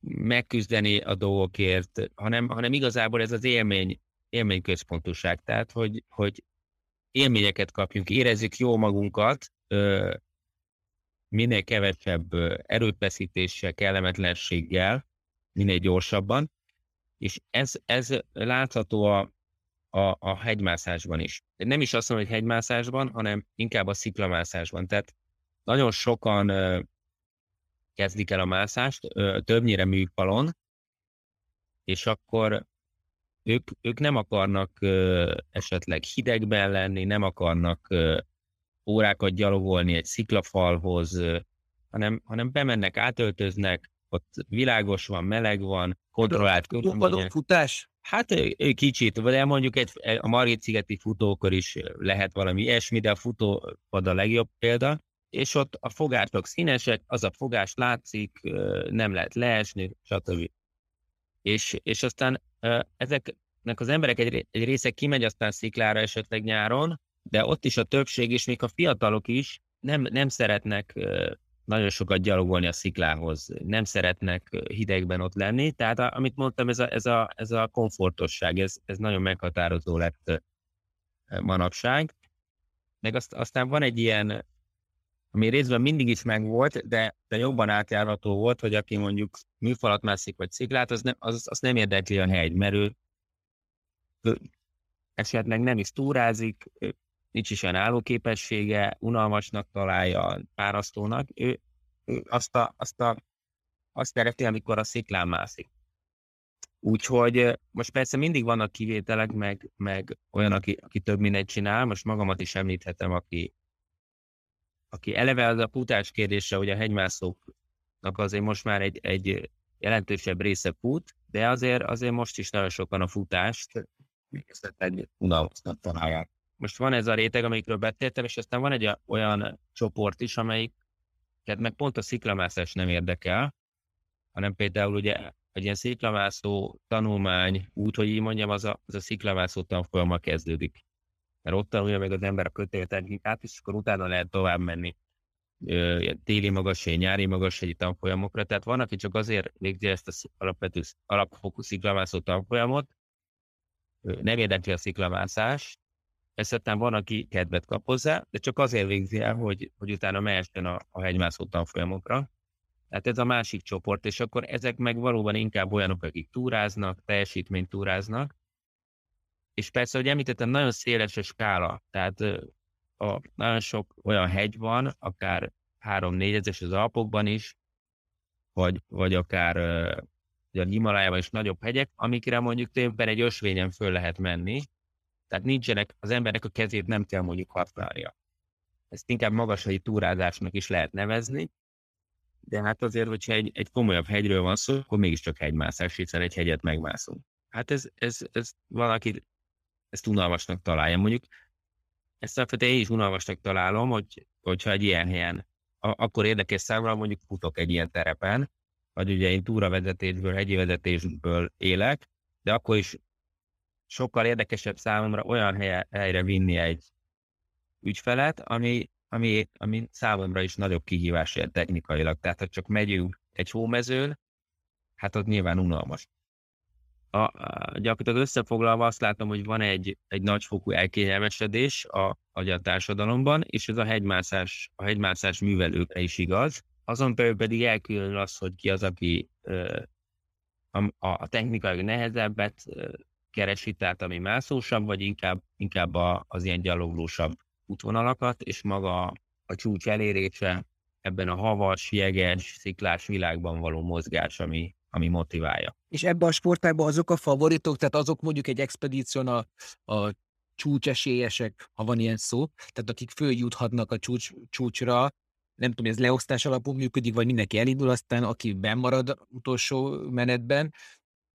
megküzdeni a dolgokért, hanem, hanem igazából ez az élmény, élményközpontúság. Tehát, hogy, hogy élményeket kapjunk, érezzük jó magunkat, minél kevesebb erőfeszítéssel, kellemetlenséggel, minél gyorsabban, és ez, ez látható a, a, a hegymászásban is. Nem is azt mondom, hogy hegymászásban, hanem inkább a sziklamászásban. Tehát nagyon sokan ö, kezdik el a mászást, ö, többnyire műfalon, és akkor ők, ők nem akarnak ö, esetleg hidegben lenni, nem akarnak ö, órákat gyalogolni egy sziklafalhoz, ö, hanem, hanem bemennek, átöltöznek, ott világos van, meleg van, kontrollált körülmények. futás? Hát kicsit, de mondjuk egy, a Margit-szigeti futókor is lehet valami ilyesmi, de a futópad a legjobb példa, és ott a fogások színesek, az a fogás látszik, nem lehet leesni, stb. És, és aztán ezeknek az emberek egy, egy része kimegy aztán sziklára esetleg nyáron, de ott is a többség, és még a fiatalok is nem, nem szeretnek nagyon sokat gyalogolni a sziklához, nem szeretnek hidegben ott lenni, tehát amit mondtam, ez a, ez a, ez a komfortosság, ez, ez nagyon meghatározó lett manapság. Meg azt, aztán van egy ilyen, ami részben mindig is megvolt, de, de jobban átjárható volt, hogy aki mondjuk műfalat mászik vagy sziklát, az, nem, az, az nem érdekli a hegy, mert ő, ő esetleg nem is túrázik, nincs is olyan állóképessége, unalmasnak találja, párasztónak, ő, ő azt, a, azt, a, azt szereti, amikor a sziklán mászik. Úgyhogy most persze mindig vannak kivételek, meg, meg olyan, aki, aki több mindent csinál, most magamat is említhetem, aki, aki eleve az a futás kérdése, hogy a hegymászóknak azért most már egy, egy jelentősebb része fut, de azért, azért most is nagyon sokan a futást unalmasnak találják most van ez a réteg, amikről beszéltem, és aztán van egy olyan csoport is, amelyik tehát meg pont a sziklamászás nem érdekel, hanem például ugye egy ilyen sziklamászó tanulmány út, hogy így mondjam, az a, az a sziklamászó tanfolyama kezdődik. Mert ott tanulja meg az ember a kötéltechnikát, és akkor utána lehet tovább menni téli magasai, nyári magasai tanfolyamokra. Tehát van, aki csak azért végzi ezt az alapvető alapfokú sziklamászó tanfolyamot, nem érdekli a sziklamászás, Esetben van, aki kedvet kap hozzá, de csak azért végzi el, hogy, hogy utána mehessen a, a hegymászó tanfolyamokra. Tehát ez a másik csoport, és akkor ezek meg valóban inkább olyanok, akik túráznak, teljesítményt túráznak. És persze, hogy említettem, nagyon széles a skála, tehát a, nagyon sok olyan hegy van, akár 3-4 ezes az Alpokban is, vagy, vagy akár a Himalájában is nagyobb hegyek, amikre mondjuk tényleg egy ösvényen föl lehet menni, tehát nincsenek, az embernek a kezét nem kell mondjuk használnia. Ezt inkább magasai túrázásnak is lehet nevezni, de hát azért, hogyha egy, egy komolyabb hegyről van szó, akkor mégiscsak hegymászás, hiszen egy hegyet megmászunk. Hát ez, ez, ez valaki ezt unalmasnak találja. Mondjuk ezt alapvetően én is unalmasnak találom, hogy, hogyha egy ilyen helyen, a, akkor érdekes számomra, mondjuk futok egy ilyen terepen, vagy ugye én túravezetésből, hegyi vezetésből élek, de akkor is sokkal érdekesebb számomra olyan helye, helyre vinni egy ügyfelet, ami, ami, ami számomra is nagyobb kihívás ér technikailag. Tehát, ha csak megyünk egy hómezőn, hát ott nyilván unalmas. A, a, gyakorlatilag összefoglalva azt látom, hogy van egy, egy nagyfokú elkényelmesedés a, a társadalomban, és ez a hegymászás, a hegymászás művelőkre is igaz. Azon belül pedig elkülönül az, hogy ki az, aki ö, a, a technikai nehezebbet keresi, tehát ami mászósabb, vagy inkább, inkább a, az ilyen gyaloglósabb útvonalakat, és maga a csúcs elérése ebben a havas, jeges, sziklás világban való mozgás, ami, ami motiválja. És ebben a sportágban azok a favoritok, tehát azok mondjuk egy expedíción a, a csúcsesélyesek, ha van ilyen szó, tehát akik följuthatnak a csúcs, csúcsra, nem tudom, ez leosztás alapú működik, vagy mindenki elindul, aztán aki bemarad utolsó menetben,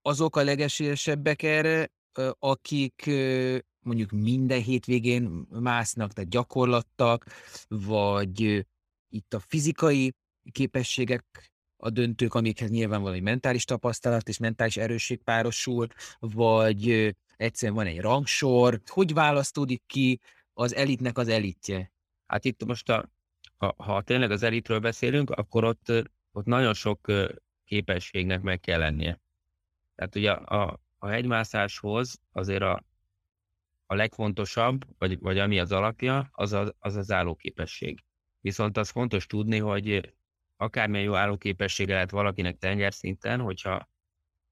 azok a legesélyesebbek erre, akik mondjuk minden hétvégén másznak, tehát gyakorlattak, vagy itt a fizikai képességek a döntők, amikhez nyilván valami mentális tapasztalat és mentális erősség párosul, vagy egyszerűen van egy rangsor. Hogy választódik ki az elitnek az elitje? Hát itt most, a, ha, ha tényleg az elitről beszélünk, akkor ott, ott nagyon sok képességnek meg kell lennie. Tehát ugye a, a hegymászáshoz azért a, a legfontosabb, vagy, vagy ami az alapja, az, az az, az állóképesség. Viszont az fontos tudni, hogy akármilyen jó állóképessége lehet valakinek tengerszinten, hogyha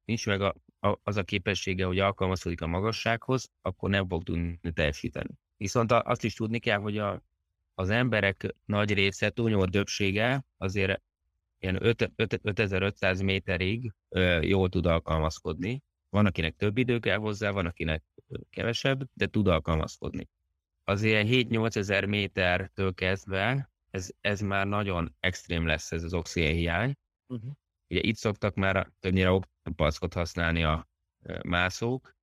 nincs meg a az a képessége, hogy alkalmazkodik a magassághoz, akkor nem fog tudni teljesíteni. Viszont azt is tudni kell, hogy a, az emberek nagy része, túlnyomó többsége azért ilyen 5, 5, 5500 méterig jól tud alkalmazkodni. Van, akinek több idő kell hozzá, van, akinek kevesebb, de tud alkalmazkodni. Azért 7-8 ezer métertől kezdve ez, ez már nagyon extrém lesz ez az oxigénhiány. Uh-huh. Ugye itt szoktak már többnyire oxigénpaszkot használni a mászók,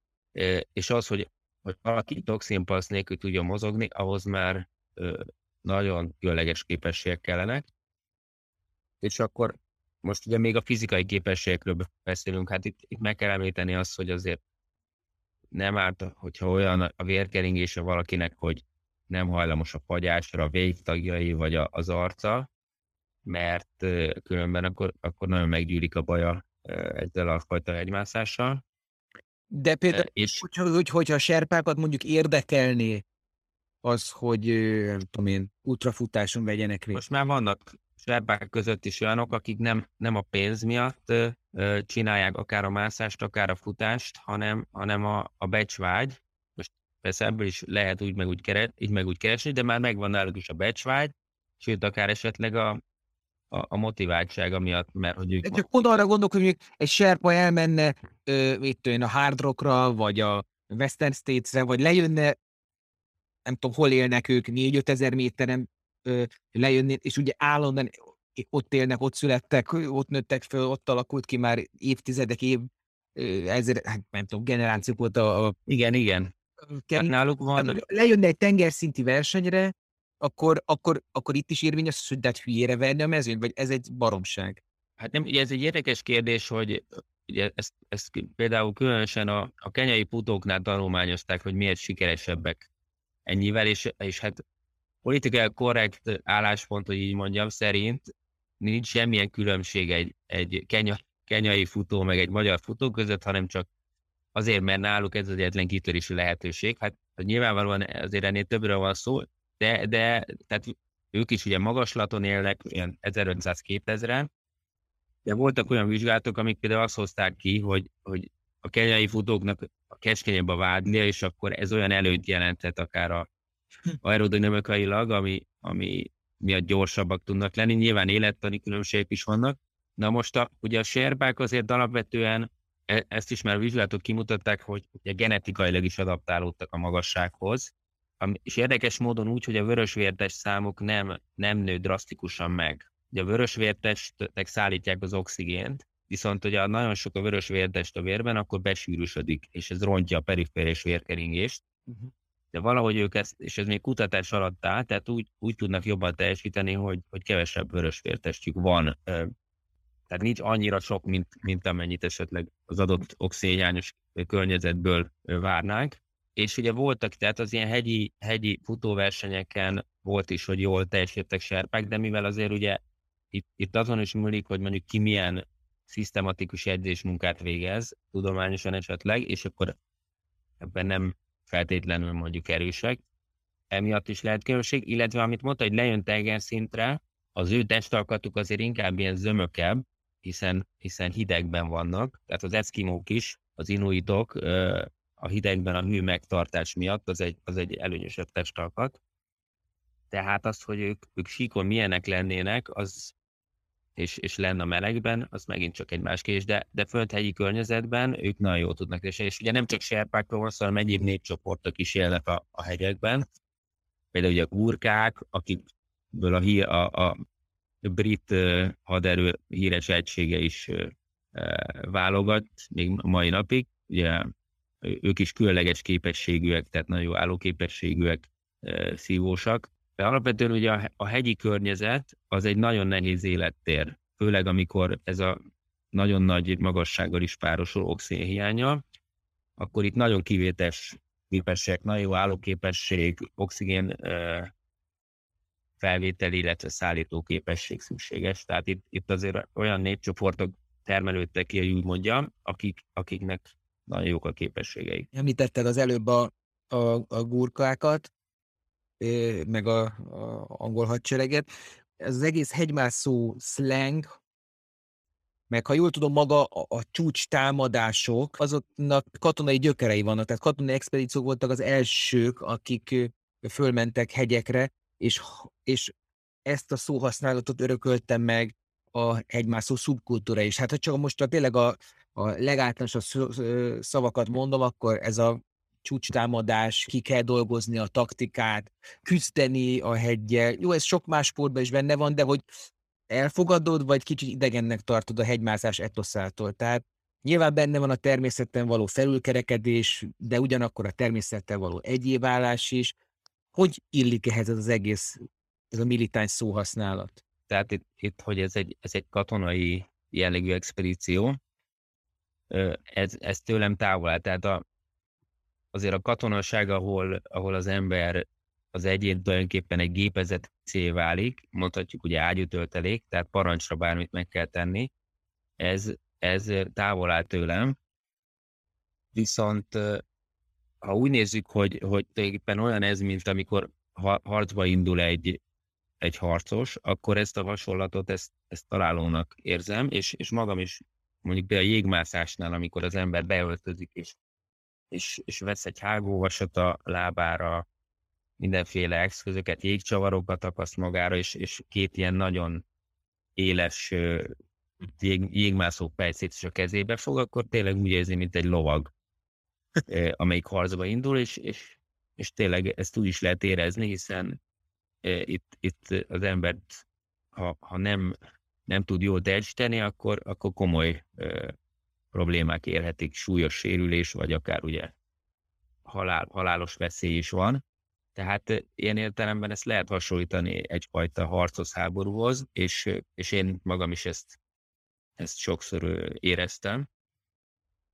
és az, hogy, hogy valaki toxinpassz nélkül tudja mozogni, ahhoz már nagyon különleges képességek kellenek. És akkor most ugye még a fizikai képességekről beszélünk, hát itt, itt meg kell említeni azt, hogy azért nem árt, hogyha olyan a vérkeringése valakinek, hogy nem hajlamos a fagyásra, a végtagjai vagy a, az arca, mert különben akkor, akkor nagyon meggyűlik a baja ezzel a fajta egymászással. De például, és... hogyha, hogy, hogyha a serpákat mondjuk érdekelné az, hogy nem tudom én, ultrafutáson vegyenek részt. Most már vannak serpák között is olyanok, akik nem, nem a pénz miatt ö, csinálják akár a mászást, akár a futást, hanem, hanem a, a becsvágy. Most persze ebből is lehet úgy meg úgy, keres, így meg úgy keresni, de már megvan náluk is a becsvágy, sőt, akár esetleg a, a, a motiváltsága miatt, mert hogy ők... De csak pont arra gondolok, hogy mondjuk egy serpa elmenne ö, mit én, a Hard Rockra, vagy a Western States-re, vagy lejönne, nem tudom, hol élnek ők, 4-5 ezer méteren lejönni, és ugye állandóan ott élnek, ott születtek, ott nőttek föl, ott alakult ki már évtizedek, év, ezer, hát nem tudom, generációk volt a... igen, igen. Kell, hát náluk van... Lejönne egy tengerszinti versenyre, akkor, akkor, akkor itt is érvényes, hogy de hülyére verni a mezőn, vagy ez egy baromság? Hát nem, ugye ez egy érdekes kérdés, hogy ugye ezt, ezt például különösen a, a kenyai futóknál tanulmányozták, hogy miért sikeresebbek ennyivel, és, és hát politikai korrekt álláspont, hogy így mondjam, szerint nincs semmilyen különbség egy, egy kenya, kenyai futó meg egy magyar futó között, hanem csak azért, mert náluk ez az egyetlen kitörési lehetőség. Hát nyilvánvalóan azért ennél többről van szó, de, de tehát ők is ugye magaslaton élnek, ilyen 1500-2000-en, de voltak olyan vizsgálatok, amik például azt hozták ki, hogy, hogy a kenyai futóknak a keskenyebb a vádlia, és akkor ez olyan előnyt jelentett akár a aerodinamikailag, ami, ami miatt gyorsabbak tudnak lenni. Nyilván élettani különbségek is vannak. Na most a, ugye a serbák azért alapvetően e, ezt is már vizsgálatok kimutatták, hogy ugye genetikailag is adaptálódtak a magassághoz, és érdekes módon úgy, hogy a vörösvértes számuk nem, nem nő drasztikusan meg. Ugye a vörösvértestek szállítják az oxigént, viszont hogyha nagyon sok a vörösvértest a vérben, akkor besűrűsödik, és ez rontja a perifériás vérkeringést. Uh-huh. De valahogy ők ezt, és ez még kutatás alatt áll, tehát úgy, úgy tudnak jobban teljesíteni, hogy, hogy kevesebb vörösvértestjük van. Tehát nincs annyira sok, mint, mint amennyit esetleg az adott oxigénhiányos környezetből várnánk. És ugye voltak, tehát az ilyen hegyi, hegyi futóversenyeken volt is, hogy jól teljesítettek serpák, de mivel azért ugye itt, itt azon is múlik, hogy mondjuk ki milyen szisztematikus edzésmunkát végez, tudományosan esetleg, és akkor ebben nem feltétlenül mondjuk erősek. Emiatt is lehet különbség, illetve amit mondta, hogy lejön tengerszintre, az ő testalkatuk azért inkább ilyen zömökebb, hiszen, hiszen hidegben vannak, tehát az eszkimók is, az inuitok a hidegben a hő megtartás miatt, az egy, az egy előnyösebb testalkat. Tehát az, hogy ők, ők síkon milyenek lennének, az, és, és lenne a melegben, az megint csak egy más kérdés, de, de földhegyi környezetben ők nagyon jól tudnak és, és ugye nem csak serpákról van szó, hanem egyéb népcsoportok is élnek a, a hegyekben. Például ugye a gurkák, akikből a, hí, a, a brit haderő híres egysége is válogat, még mai napig. Ugye ők is különleges képességűek, tehát nagyon jó állóképességűek, szívósak. De alapvetően ugye a, a hegyi környezet az egy nagyon nehéz élettér, főleg amikor ez a nagyon nagy magassággal is párosul oxigénhiánya, akkor itt nagyon kivétes képességek, nagyon jó állóképesség, oxigén felvétel, illetve szállító képesség szükséges. Tehát itt, itt azért olyan népcsoportok termelődtek ki, úgy mondjam, akik, akiknek nagyon jók a képességei. Említetted az előbb a, a, a gurkákat, meg a, a angol hadsereget. Ez az egész hegymászó slang, meg ha jól tudom, maga a, a csúcs támadások, azoknak katonai gyökerei vannak, tehát katonai expedíciók voltak az elsők, akik fölmentek hegyekre, és, és ezt a szóhasználatot örököltem meg a hegymászó szubkultúra is. Hát ha csak most a, tényleg a, a legáltalánosabb szavakat mondom, akkor ez a csúcstámadás, ki kell dolgozni a taktikát, küzdeni a hegyel. Jó, ez sok más sportban is benne van, de hogy elfogadod, vagy kicsit idegennek tartod a hegymászás etoszától. Tehát nyilván benne van a természetten való felülkerekedés, de ugyanakkor a természettel való egyévállás is. Hogy illik ehhez az egész, ez a militáns szóhasználat? Tehát itt, itt hogy ez egy, ez egy katonai jellegű expedíció, ez, ez tőlem távol áll. Tehát a, azért a katonaság, ahol, ahol az ember az egyén tulajdonképpen egy gépezet cél válik, mondhatjuk ugye ágyútöltelék, tehát parancsra bármit meg kell tenni, ez, ez távol áll tőlem. Viszont ha úgy nézzük, hogy, hogy tulajdonképpen olyan ez, mint amikor harcba indul egy, egy harcos, akkor ezt a hasonlatot, ezt, ezt találónak érzem, és, és magam is mondjuk például a jégmászásnál, amikor az ember beöltözik, és, és, és vesz egy hágóvasat a lábára, mindenféle eszközöket, jégcsavarokat tapaszt magára, és, és két ilyen nagyon éles jég, jégmászó pejcét is a kezébe fog, akkor tényleg úgy érzi, mint egy lovag, amelyik harcba indul, és, és, és tényleg ezt úgy is lehet érezni, hiszen itt, itt az embert, ha, ha nem, nem tud jól teljesíteni, akkor, akkor komoly problémák érhetik, súlyos sérülés, vagy akár ugye halál, halálos veszély is van. Tehát ilyen értelemben ezt lehet hasonlítani egyfajta harcos háborúhoz, és, és én magam is ezt, ezt sokszor éreztem.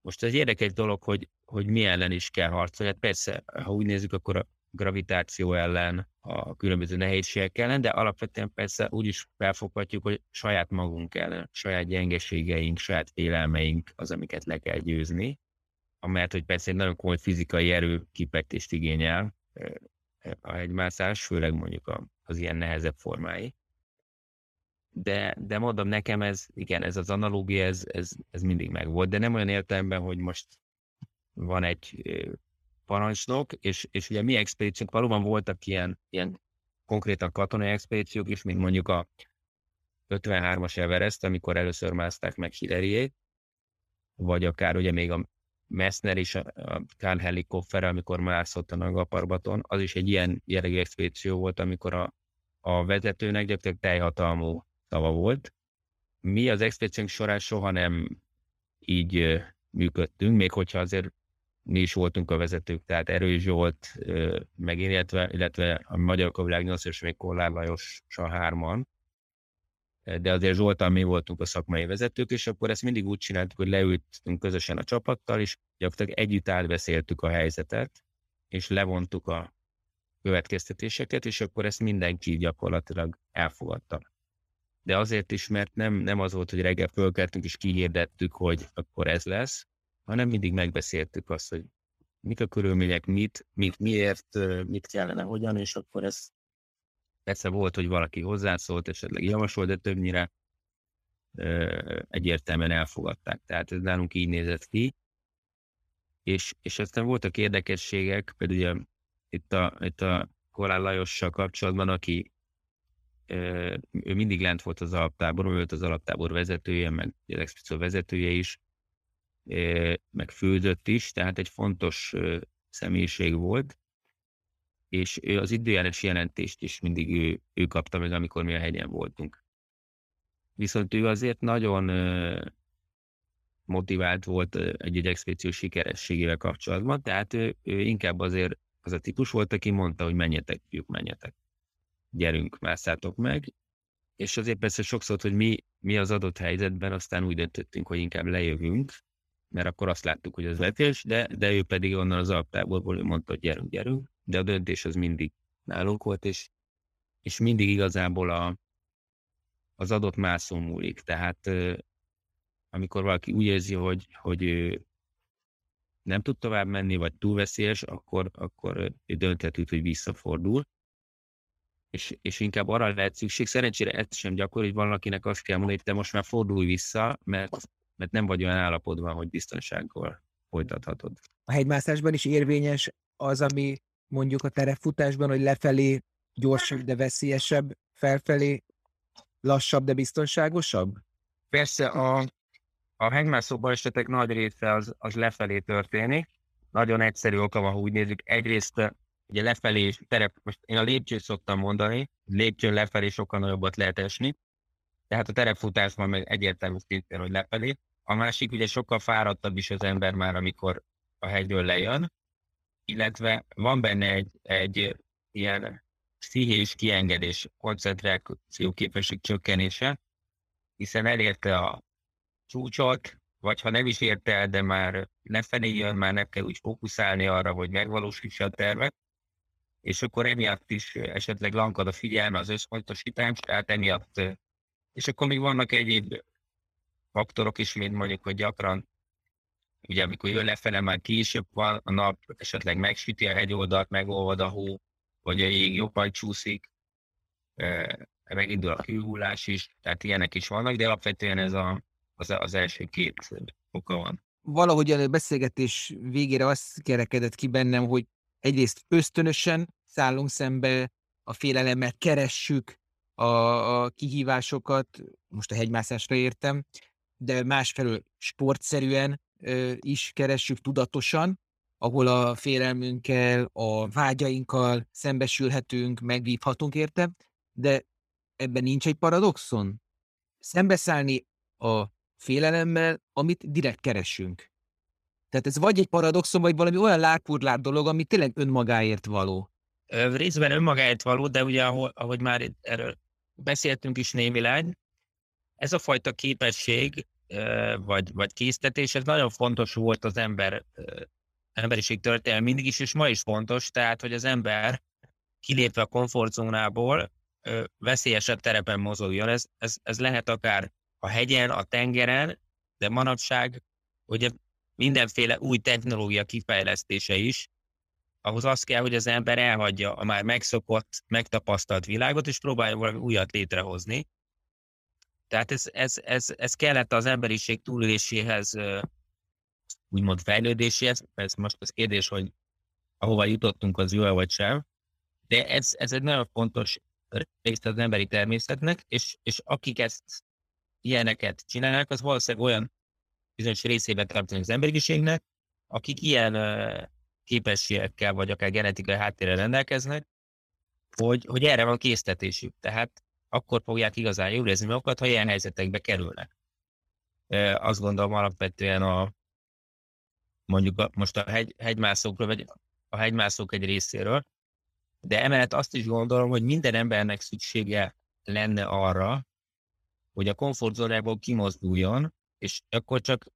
Most egy érdekes dolog, hogy, hogy mi ellen is kell harcolni. Hát persze, ha úgy nézzük, akkor a gravitáció ellen, a különböző nehézségek ellen, de alapvetően persze úgy is felfoghatjuk, hogy saját magunk ellen, saját gyengeségeink, saját félelmeink az, amiket le kell győzni, amelyet, hogy persze egy nagyon komoly fizikai erő kipetést igényel, a hegymászás, főleg mondjuk az ilyen nehezebb formái. De, de mondom, nekem ez, igen, ez az analógia, ez, ez, ez mindig megvolt, de nem olyan értelemben, hogy most van egy parancsnok, és, és ugye mi expedíciók, valóban voltak ilyen, ilyen konkrétan katonai expedíciók is, mint mondjuk a 53-as Everest, amikor először mászták meg Hilleriét, vagy akár ugye még a Messner és a Karl Helikoffer, amikor mászott a Nagaparbaton, az is egy ilyen jellegű expedíció volt, amikor a, a vezetőnek gyakorlatilag teljhatalmú szava volt. Mi az expedíciónk során soha nem így működtünk, még hogyha azért mi is voltunk a vezetők, tehát Erős Zsolt, meg én, illetve, illetve a Magyar Kavilág 8 és még Kollár Lajos hárman, de azért Zsoltal mi voltunk a szakmai vezetők, és akkor ezt mindig úgy csináltuk, hogy leültünk közösen a csapattal, és gyakorlatilag együtt átbeszéltük a helyzetet, és levontuk a következtetéseket, és akkor ezt mindenki gyakorlatilag elfogadta. De azért is, mert nem, nem az volt, hogy reggel fölkeltünk és kihirdettük, hogy akkor ez lesz, hanem mindig megbeszéltük azt, hogy mik a körülmények, mit, mit, miért, mit kellene, hogyan, és akkor ez Persze volt, hogy valaki hozzászólt, esetleg javasolt, de többnyire ö, egyértelműen elfogadták. Tehát ez nálunk így nézett ki. És, és aztán voltak érdekességek, például ugye itt a, itt a Korán Lajossal kapcsolatban, aki ő mindig lent volt az alaptábor, ő volt az alaptábor vezetője, meg az expedíció vezetője is, meg főzött is, tehát egy fontos személyiség volt, és ő az időjárás jelentést is mindig ő, ő kapta meg, amikor mi a hegyen voltunk. Viszont ő azért nagyon motivált volt egy-egy expedíció sikerességével kapcsolatban, tehát ő, ő inkább azért az a típus volt, aki mondta, hogy menjetek, fiúk, menjetek. Gyerünk, másszátok meg. És azért persze sokszor, hogy mi, mi az adott helyzetben, aztán úgy döntöttünk, hogy inkább lejövünk, mert akkor azt láttuk, hogy az vetés, de, de ő pedig onnan az alaptáborból mondta, hogy gyerünk, gyerünk de a döntés az mindig nálunk volt, és, és mindig igazából a, az adott mászó múlik. Tehát amikor valaki úgy érzi, hogy, hogy ő nem tud tovább menni, vagy túl veszélyes, akkor, akkor ő dönthető, hogy visszafordul. és, és inkább arra lehet szükség. Szerencsére ez sem gyakori, hogy valakinek azt kell mondani, hogy te most már fordulj vissza, mert, mert nem vagy olyan állapotban, hogy biztonsággal folytathatod. A hegymászásban is érvényes az, ami mondjuk a terefutásban, hogy lefelé gyorsabb, de veszélyesebb, felfelé lassabb, de biztonságosabb? Persze a, a hegymászó balesetek nagy része az, az lefelé történik. Nagyon egyszerű oka van, ha úgy nézzük. Egyrészt ugye lefelé terep, most én a lépcsőt szoktam mondani, lépcsőn lefelé sokkal nagyobbat lehet esni, tehát a terepfutásban meg egyértelmű szintén, hogy lefelé. A másik ugye sokkal fáradtabb is az ember már, amikor a hegyről lejön, illetve van benne egy, egy ilyen pszichés kiengedés, koncentráció képesség csökkenése, hiszen elérte a csúcsot, vagy ha nem is érte el, de már lefelé jön, már nem kell úgy fókuszálni arra, hogy megvalósítsa a tervet, és akkor emiatt is esetleg lankad a figyelme, az összpontosítás, tehát emiatt, és akkor még vannak egyéb faktorok is, mint mondjuk, hogy gyakran, ugye amikor jön lefele, már később van, a nap esetleg megsüti a hegyoldalt, megolvad a hó, vagy a jég jobban csúszik, megindul a kőhullás is, tehát ilyenek is vannak, de alapvetően ez a, az, az első két oka van. Valahogy a beszélgetés végére azt kerekedett ki bennem, hogy egyrészt ösztönösen szállunk szembe a félelemmel, keressük a, a kihívásokat, most a hegymászásra értem, de másfelől sportszerűen ö, is keressük tudatosan, ahol a félelmünkkel, a vágyainkkal szembesülhetünk, megvívhatunk érte, de ebben nincs egy paradoxon? Szembeszállni a félelemmel, amit direkt keresünk. Tehát ez vagy egy paradoxon, vagy valami olyan lárpurlár dolog, ami tényleg önmagáért való. Részben önmagáért való, de ugye, ahogy már erről beszéltünk is némileg, ez a fajta képesség, vagy, vagy készítetés, ez nagyon fontos volt az ember, emberiség történelme mindig is, és ma is fontos, tehát, hogy az ember kilépve a komfortzónából veszélyesebb terepen mozogjon. Ez, ez, ez lehet akár a hegyen, a tengeren, de manapság ugye mindenféle új technológia kifejlesztése is, ahhoz az kell, hogy az ember elhagyja a már megszokott, megtapasztalt világot, és próbálja valami újat létrehozni. Tehát ez, ez, ez, ez kellett az emberiség túléléséhez, úgymond fejlődéséhez. Ez most az kérdés, hogy ahova jutottunk, az jó vagy sem. De ez, ez egy nagyon fontos része az emberi természetnek, és, és akik ezt ilyeneket csinálnak, az valószínűleg olyan bizonyos részében tartanak az emberiségnek, akik ilyen képességekkel, vagy akár genetikai háttérrel rendelkeznek, hogy, hogy erre van késztetésük. Tehát akkor fogják igazán jól érezni magukat, ha ilyen helyzetekbe kerülnek. Azt gondolom alapvetően a mondjuk a, most a hegy, hegymászókról, vagy a hegymászók egy részéről, de emellett azt is gondolom, hogy minden embernek szüksége lenne arra, hogy a komfortzónából kimozduljon, és akkor csak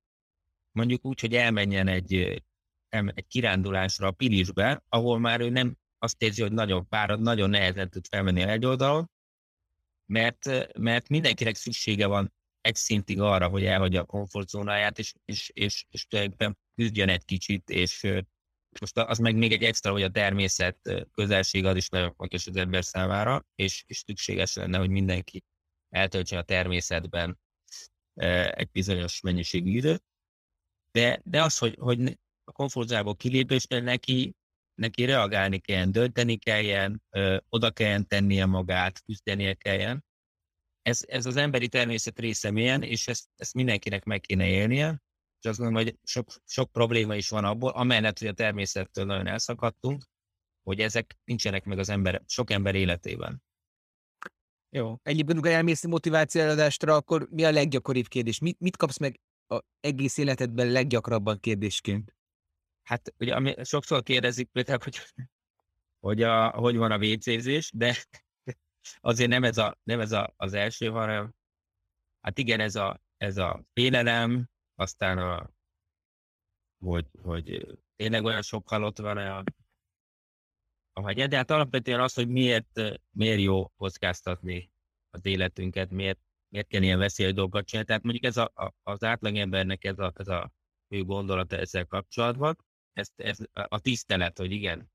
mondjuk úgy, hogy elmenjen egy, egy kirándulásra a Pilisbe, ahol már ő nem azt érzi, hogy nagyon fárad, nagyon nehezen tud felmenni a hegyoldalon, mert, mert mindenkinek szüksége van egy szintig arra, hogy elhagyja a komfortzónáját, és, és, és, és tulajdonképpen küzdjön egy kicsit, és most az meg még egy extra, hogy a természet közelség az is nagyon fontos az ember számára, és, és szükséges lenne, hogy mindenki eltöltse a természetben egy bizonyos mennyiségű időt. De, de az, hogy, hogy a komfortzónából kilépésnél neki, neki reagálni kelljen, dönteni kelljen, ö, oda kelljen tennie magát, küzdenie kelljen. Ez, ez az emberi természet része milyen, és ezt, ezt mindenkinek meg kéne élnie. És azt gondolom, hogy sok, sok probléma is van abból, amellett, hogy a természettől nagyon elszakadtunk, hogy ezek nincsenek meg az ember, sok ember életében. Jó. Egyébként, amikor elmész motiváció eladásra, akkor mi a leggyakoribb kérdés? Mit, mit kapsz meg a egész életedben leggyakrabban kérdésként? Hát ugye ami, sokszor kérdezik például, hogy, hogy, a, hogy van a WC-zés, de azért nem ez, a, nem ez a, az első, hanem hát igen, ez a, ez a félelem, aztán a, hogy, hogy tényleg olyan sok halott van a, a hagyd, de hát alapvetően az, hogy miért, miért jó kockáztatni az életünket, miért, miért kell ilyen veszélyes dolgokat csinálni. Tehát mondjuk ez a, a, az átlagembernek ez a, ez a fő gondolata ezzel kapcsolatban, ez, ez a tisztelet, hogy igen,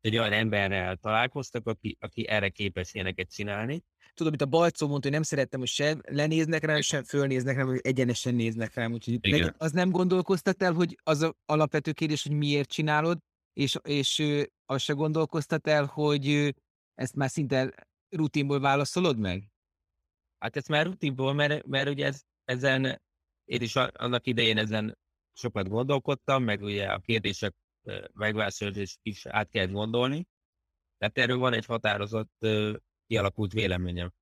egy olyan emberrel találkoztak, aki, aki erre képes ilyeneket csinálni. Tudom, mint a Balcó mondta, hogy nem szerettem, hogy sem lenéznek rám, sem fölnéznek rám, hogy egyenesen néznek rám. Úgyhogy Igen. az nem gondolkoztat el, hogy az a alapvető kérdés, hogy miért csinálod, és, és ö, azt se gondolkoztat el, hogy ezt már szinte rutinból válaszolod meg? Hát ez már rutinból, mert, mert ugye ez, ezen, én is annak idején ezen sokat gondolkodtam, meg ugye a kérdések ö, megválaszolása is át kell gondolni. Tehát erről van egy határozott, kialakult véleményem.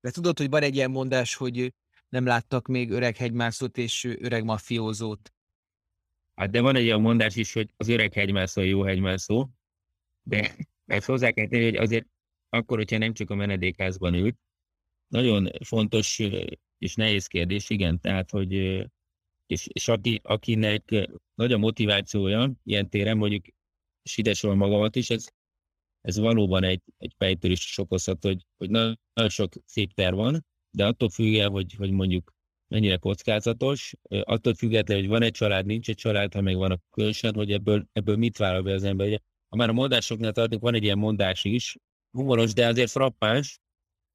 De tudod, hogy van egy ilyen mondás, hogy nem láttak még öreg hegymászót és öreg mafiózót. Hát de van egy olyan mondás is, hogy az öreg hegymászó a jó hegymászó, de ezt hozzá kell tenni, hogy azért akkor, hogyha nem csak a menedékházban ült, nagyon fontos és nehéz kérdés, igen, tehát, hogy és, és aki, akinek ö, nagy a motivációja ilyen téren, mondjuk, és ide sorol magamat is, ez, ez valóban egy, egy fejtörés is okozhat, hogy, hogy na- nagyon sok szép terv van, de attól függően, hogy, hogy mondjuk mennyire kockázatos, ö, attól függetlenül, hogy van egy család, nincs egy család, ha meg van a különösen, hogy ebből, ebből mit vállal be az ember. Ugye, ha már a mondásoknál tartunk, van egy ilyen mondás is, humoros, de azért frappáns,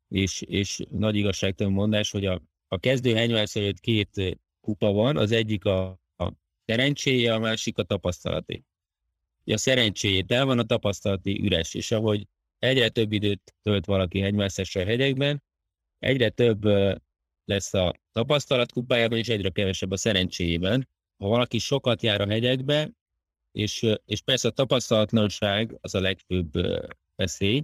és, és nagy igazságtalan mondás, hogy a, a kezdő előtt két ö, kupa van, az egyik a, a szerencséje, a másik a tapasztalaté. Ugye A szerencséjét el van, a tapasztalati üres, és ahogy egyre több időt tölt valaki hegymászással a hegyekben, egyre több lesz a tapasztalat kupájában, és egyre kevesebb a szerencséjében. Ha valaki sokat jár a hegyekbe, és, és persze a tapasztalatlanság az a legfőbb veszély,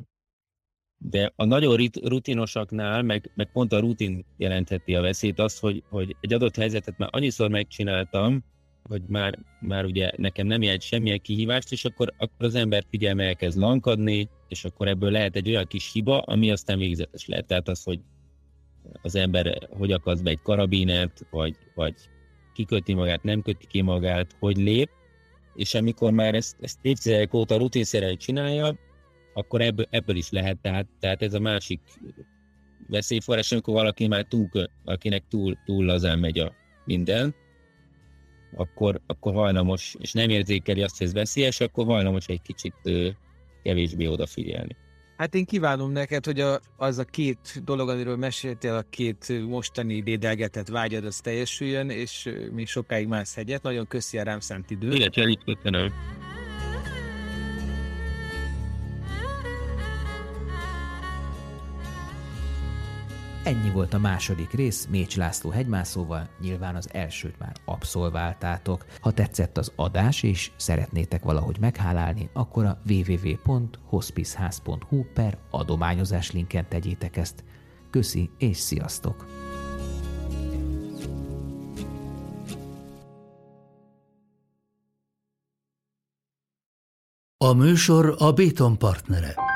de a nagyon rutinosaknál, meg, meg pont a rutin jelentheti a veszélyt, az, hogy, hogy egy adott helyzetet már annyiszor megcsináltam, hogy már, már ugye nekem nem jelent semmilyen kihívást, és akkor, akkor az ember figyelme elkezd lankadni, és akkor ebből lehet egy olyan kis hiba, ami aztán végzetes lehet. Tehát az, hogy az ember hogy akad be egy karabinert, vagy, vagy kiköti magát, nem köti ki magát, hogy lép, és amikor már ezt, ezt évtizedek óta rutinszerűen csinálja, akkor ebből, ebből is lehet, tehát, tehát ez a másik veszélyforrás, amikor valaki már túl, akinek túl, túl lazán megy a minden, akkor, akkor hajlamos, és nem érzékeli azt, hogy ez veszélyes, akkor hajlamos egy kicsit ö, kevésbé odafigyelni. Hát én kívánom neked, hogy a, az a két dolog, amiről meséltél, a két mostani dédelgetett vágyad, az teljesüljön, és még sokáig mász hegyet. Nagyon köszi a rám szánt időt. Illetve itt köszönöm. Ennyi volt a második rész Mécs László hegymászóval, nyilván az elsőt már abszolváltátok. Ha tetszett az adás és szeretnétek valahogy meghálálni, akkor a www.hospiceház.hu per adományozás linken tegyétek ezt. Köszi és sziasztok! A műsor a Béton partnere.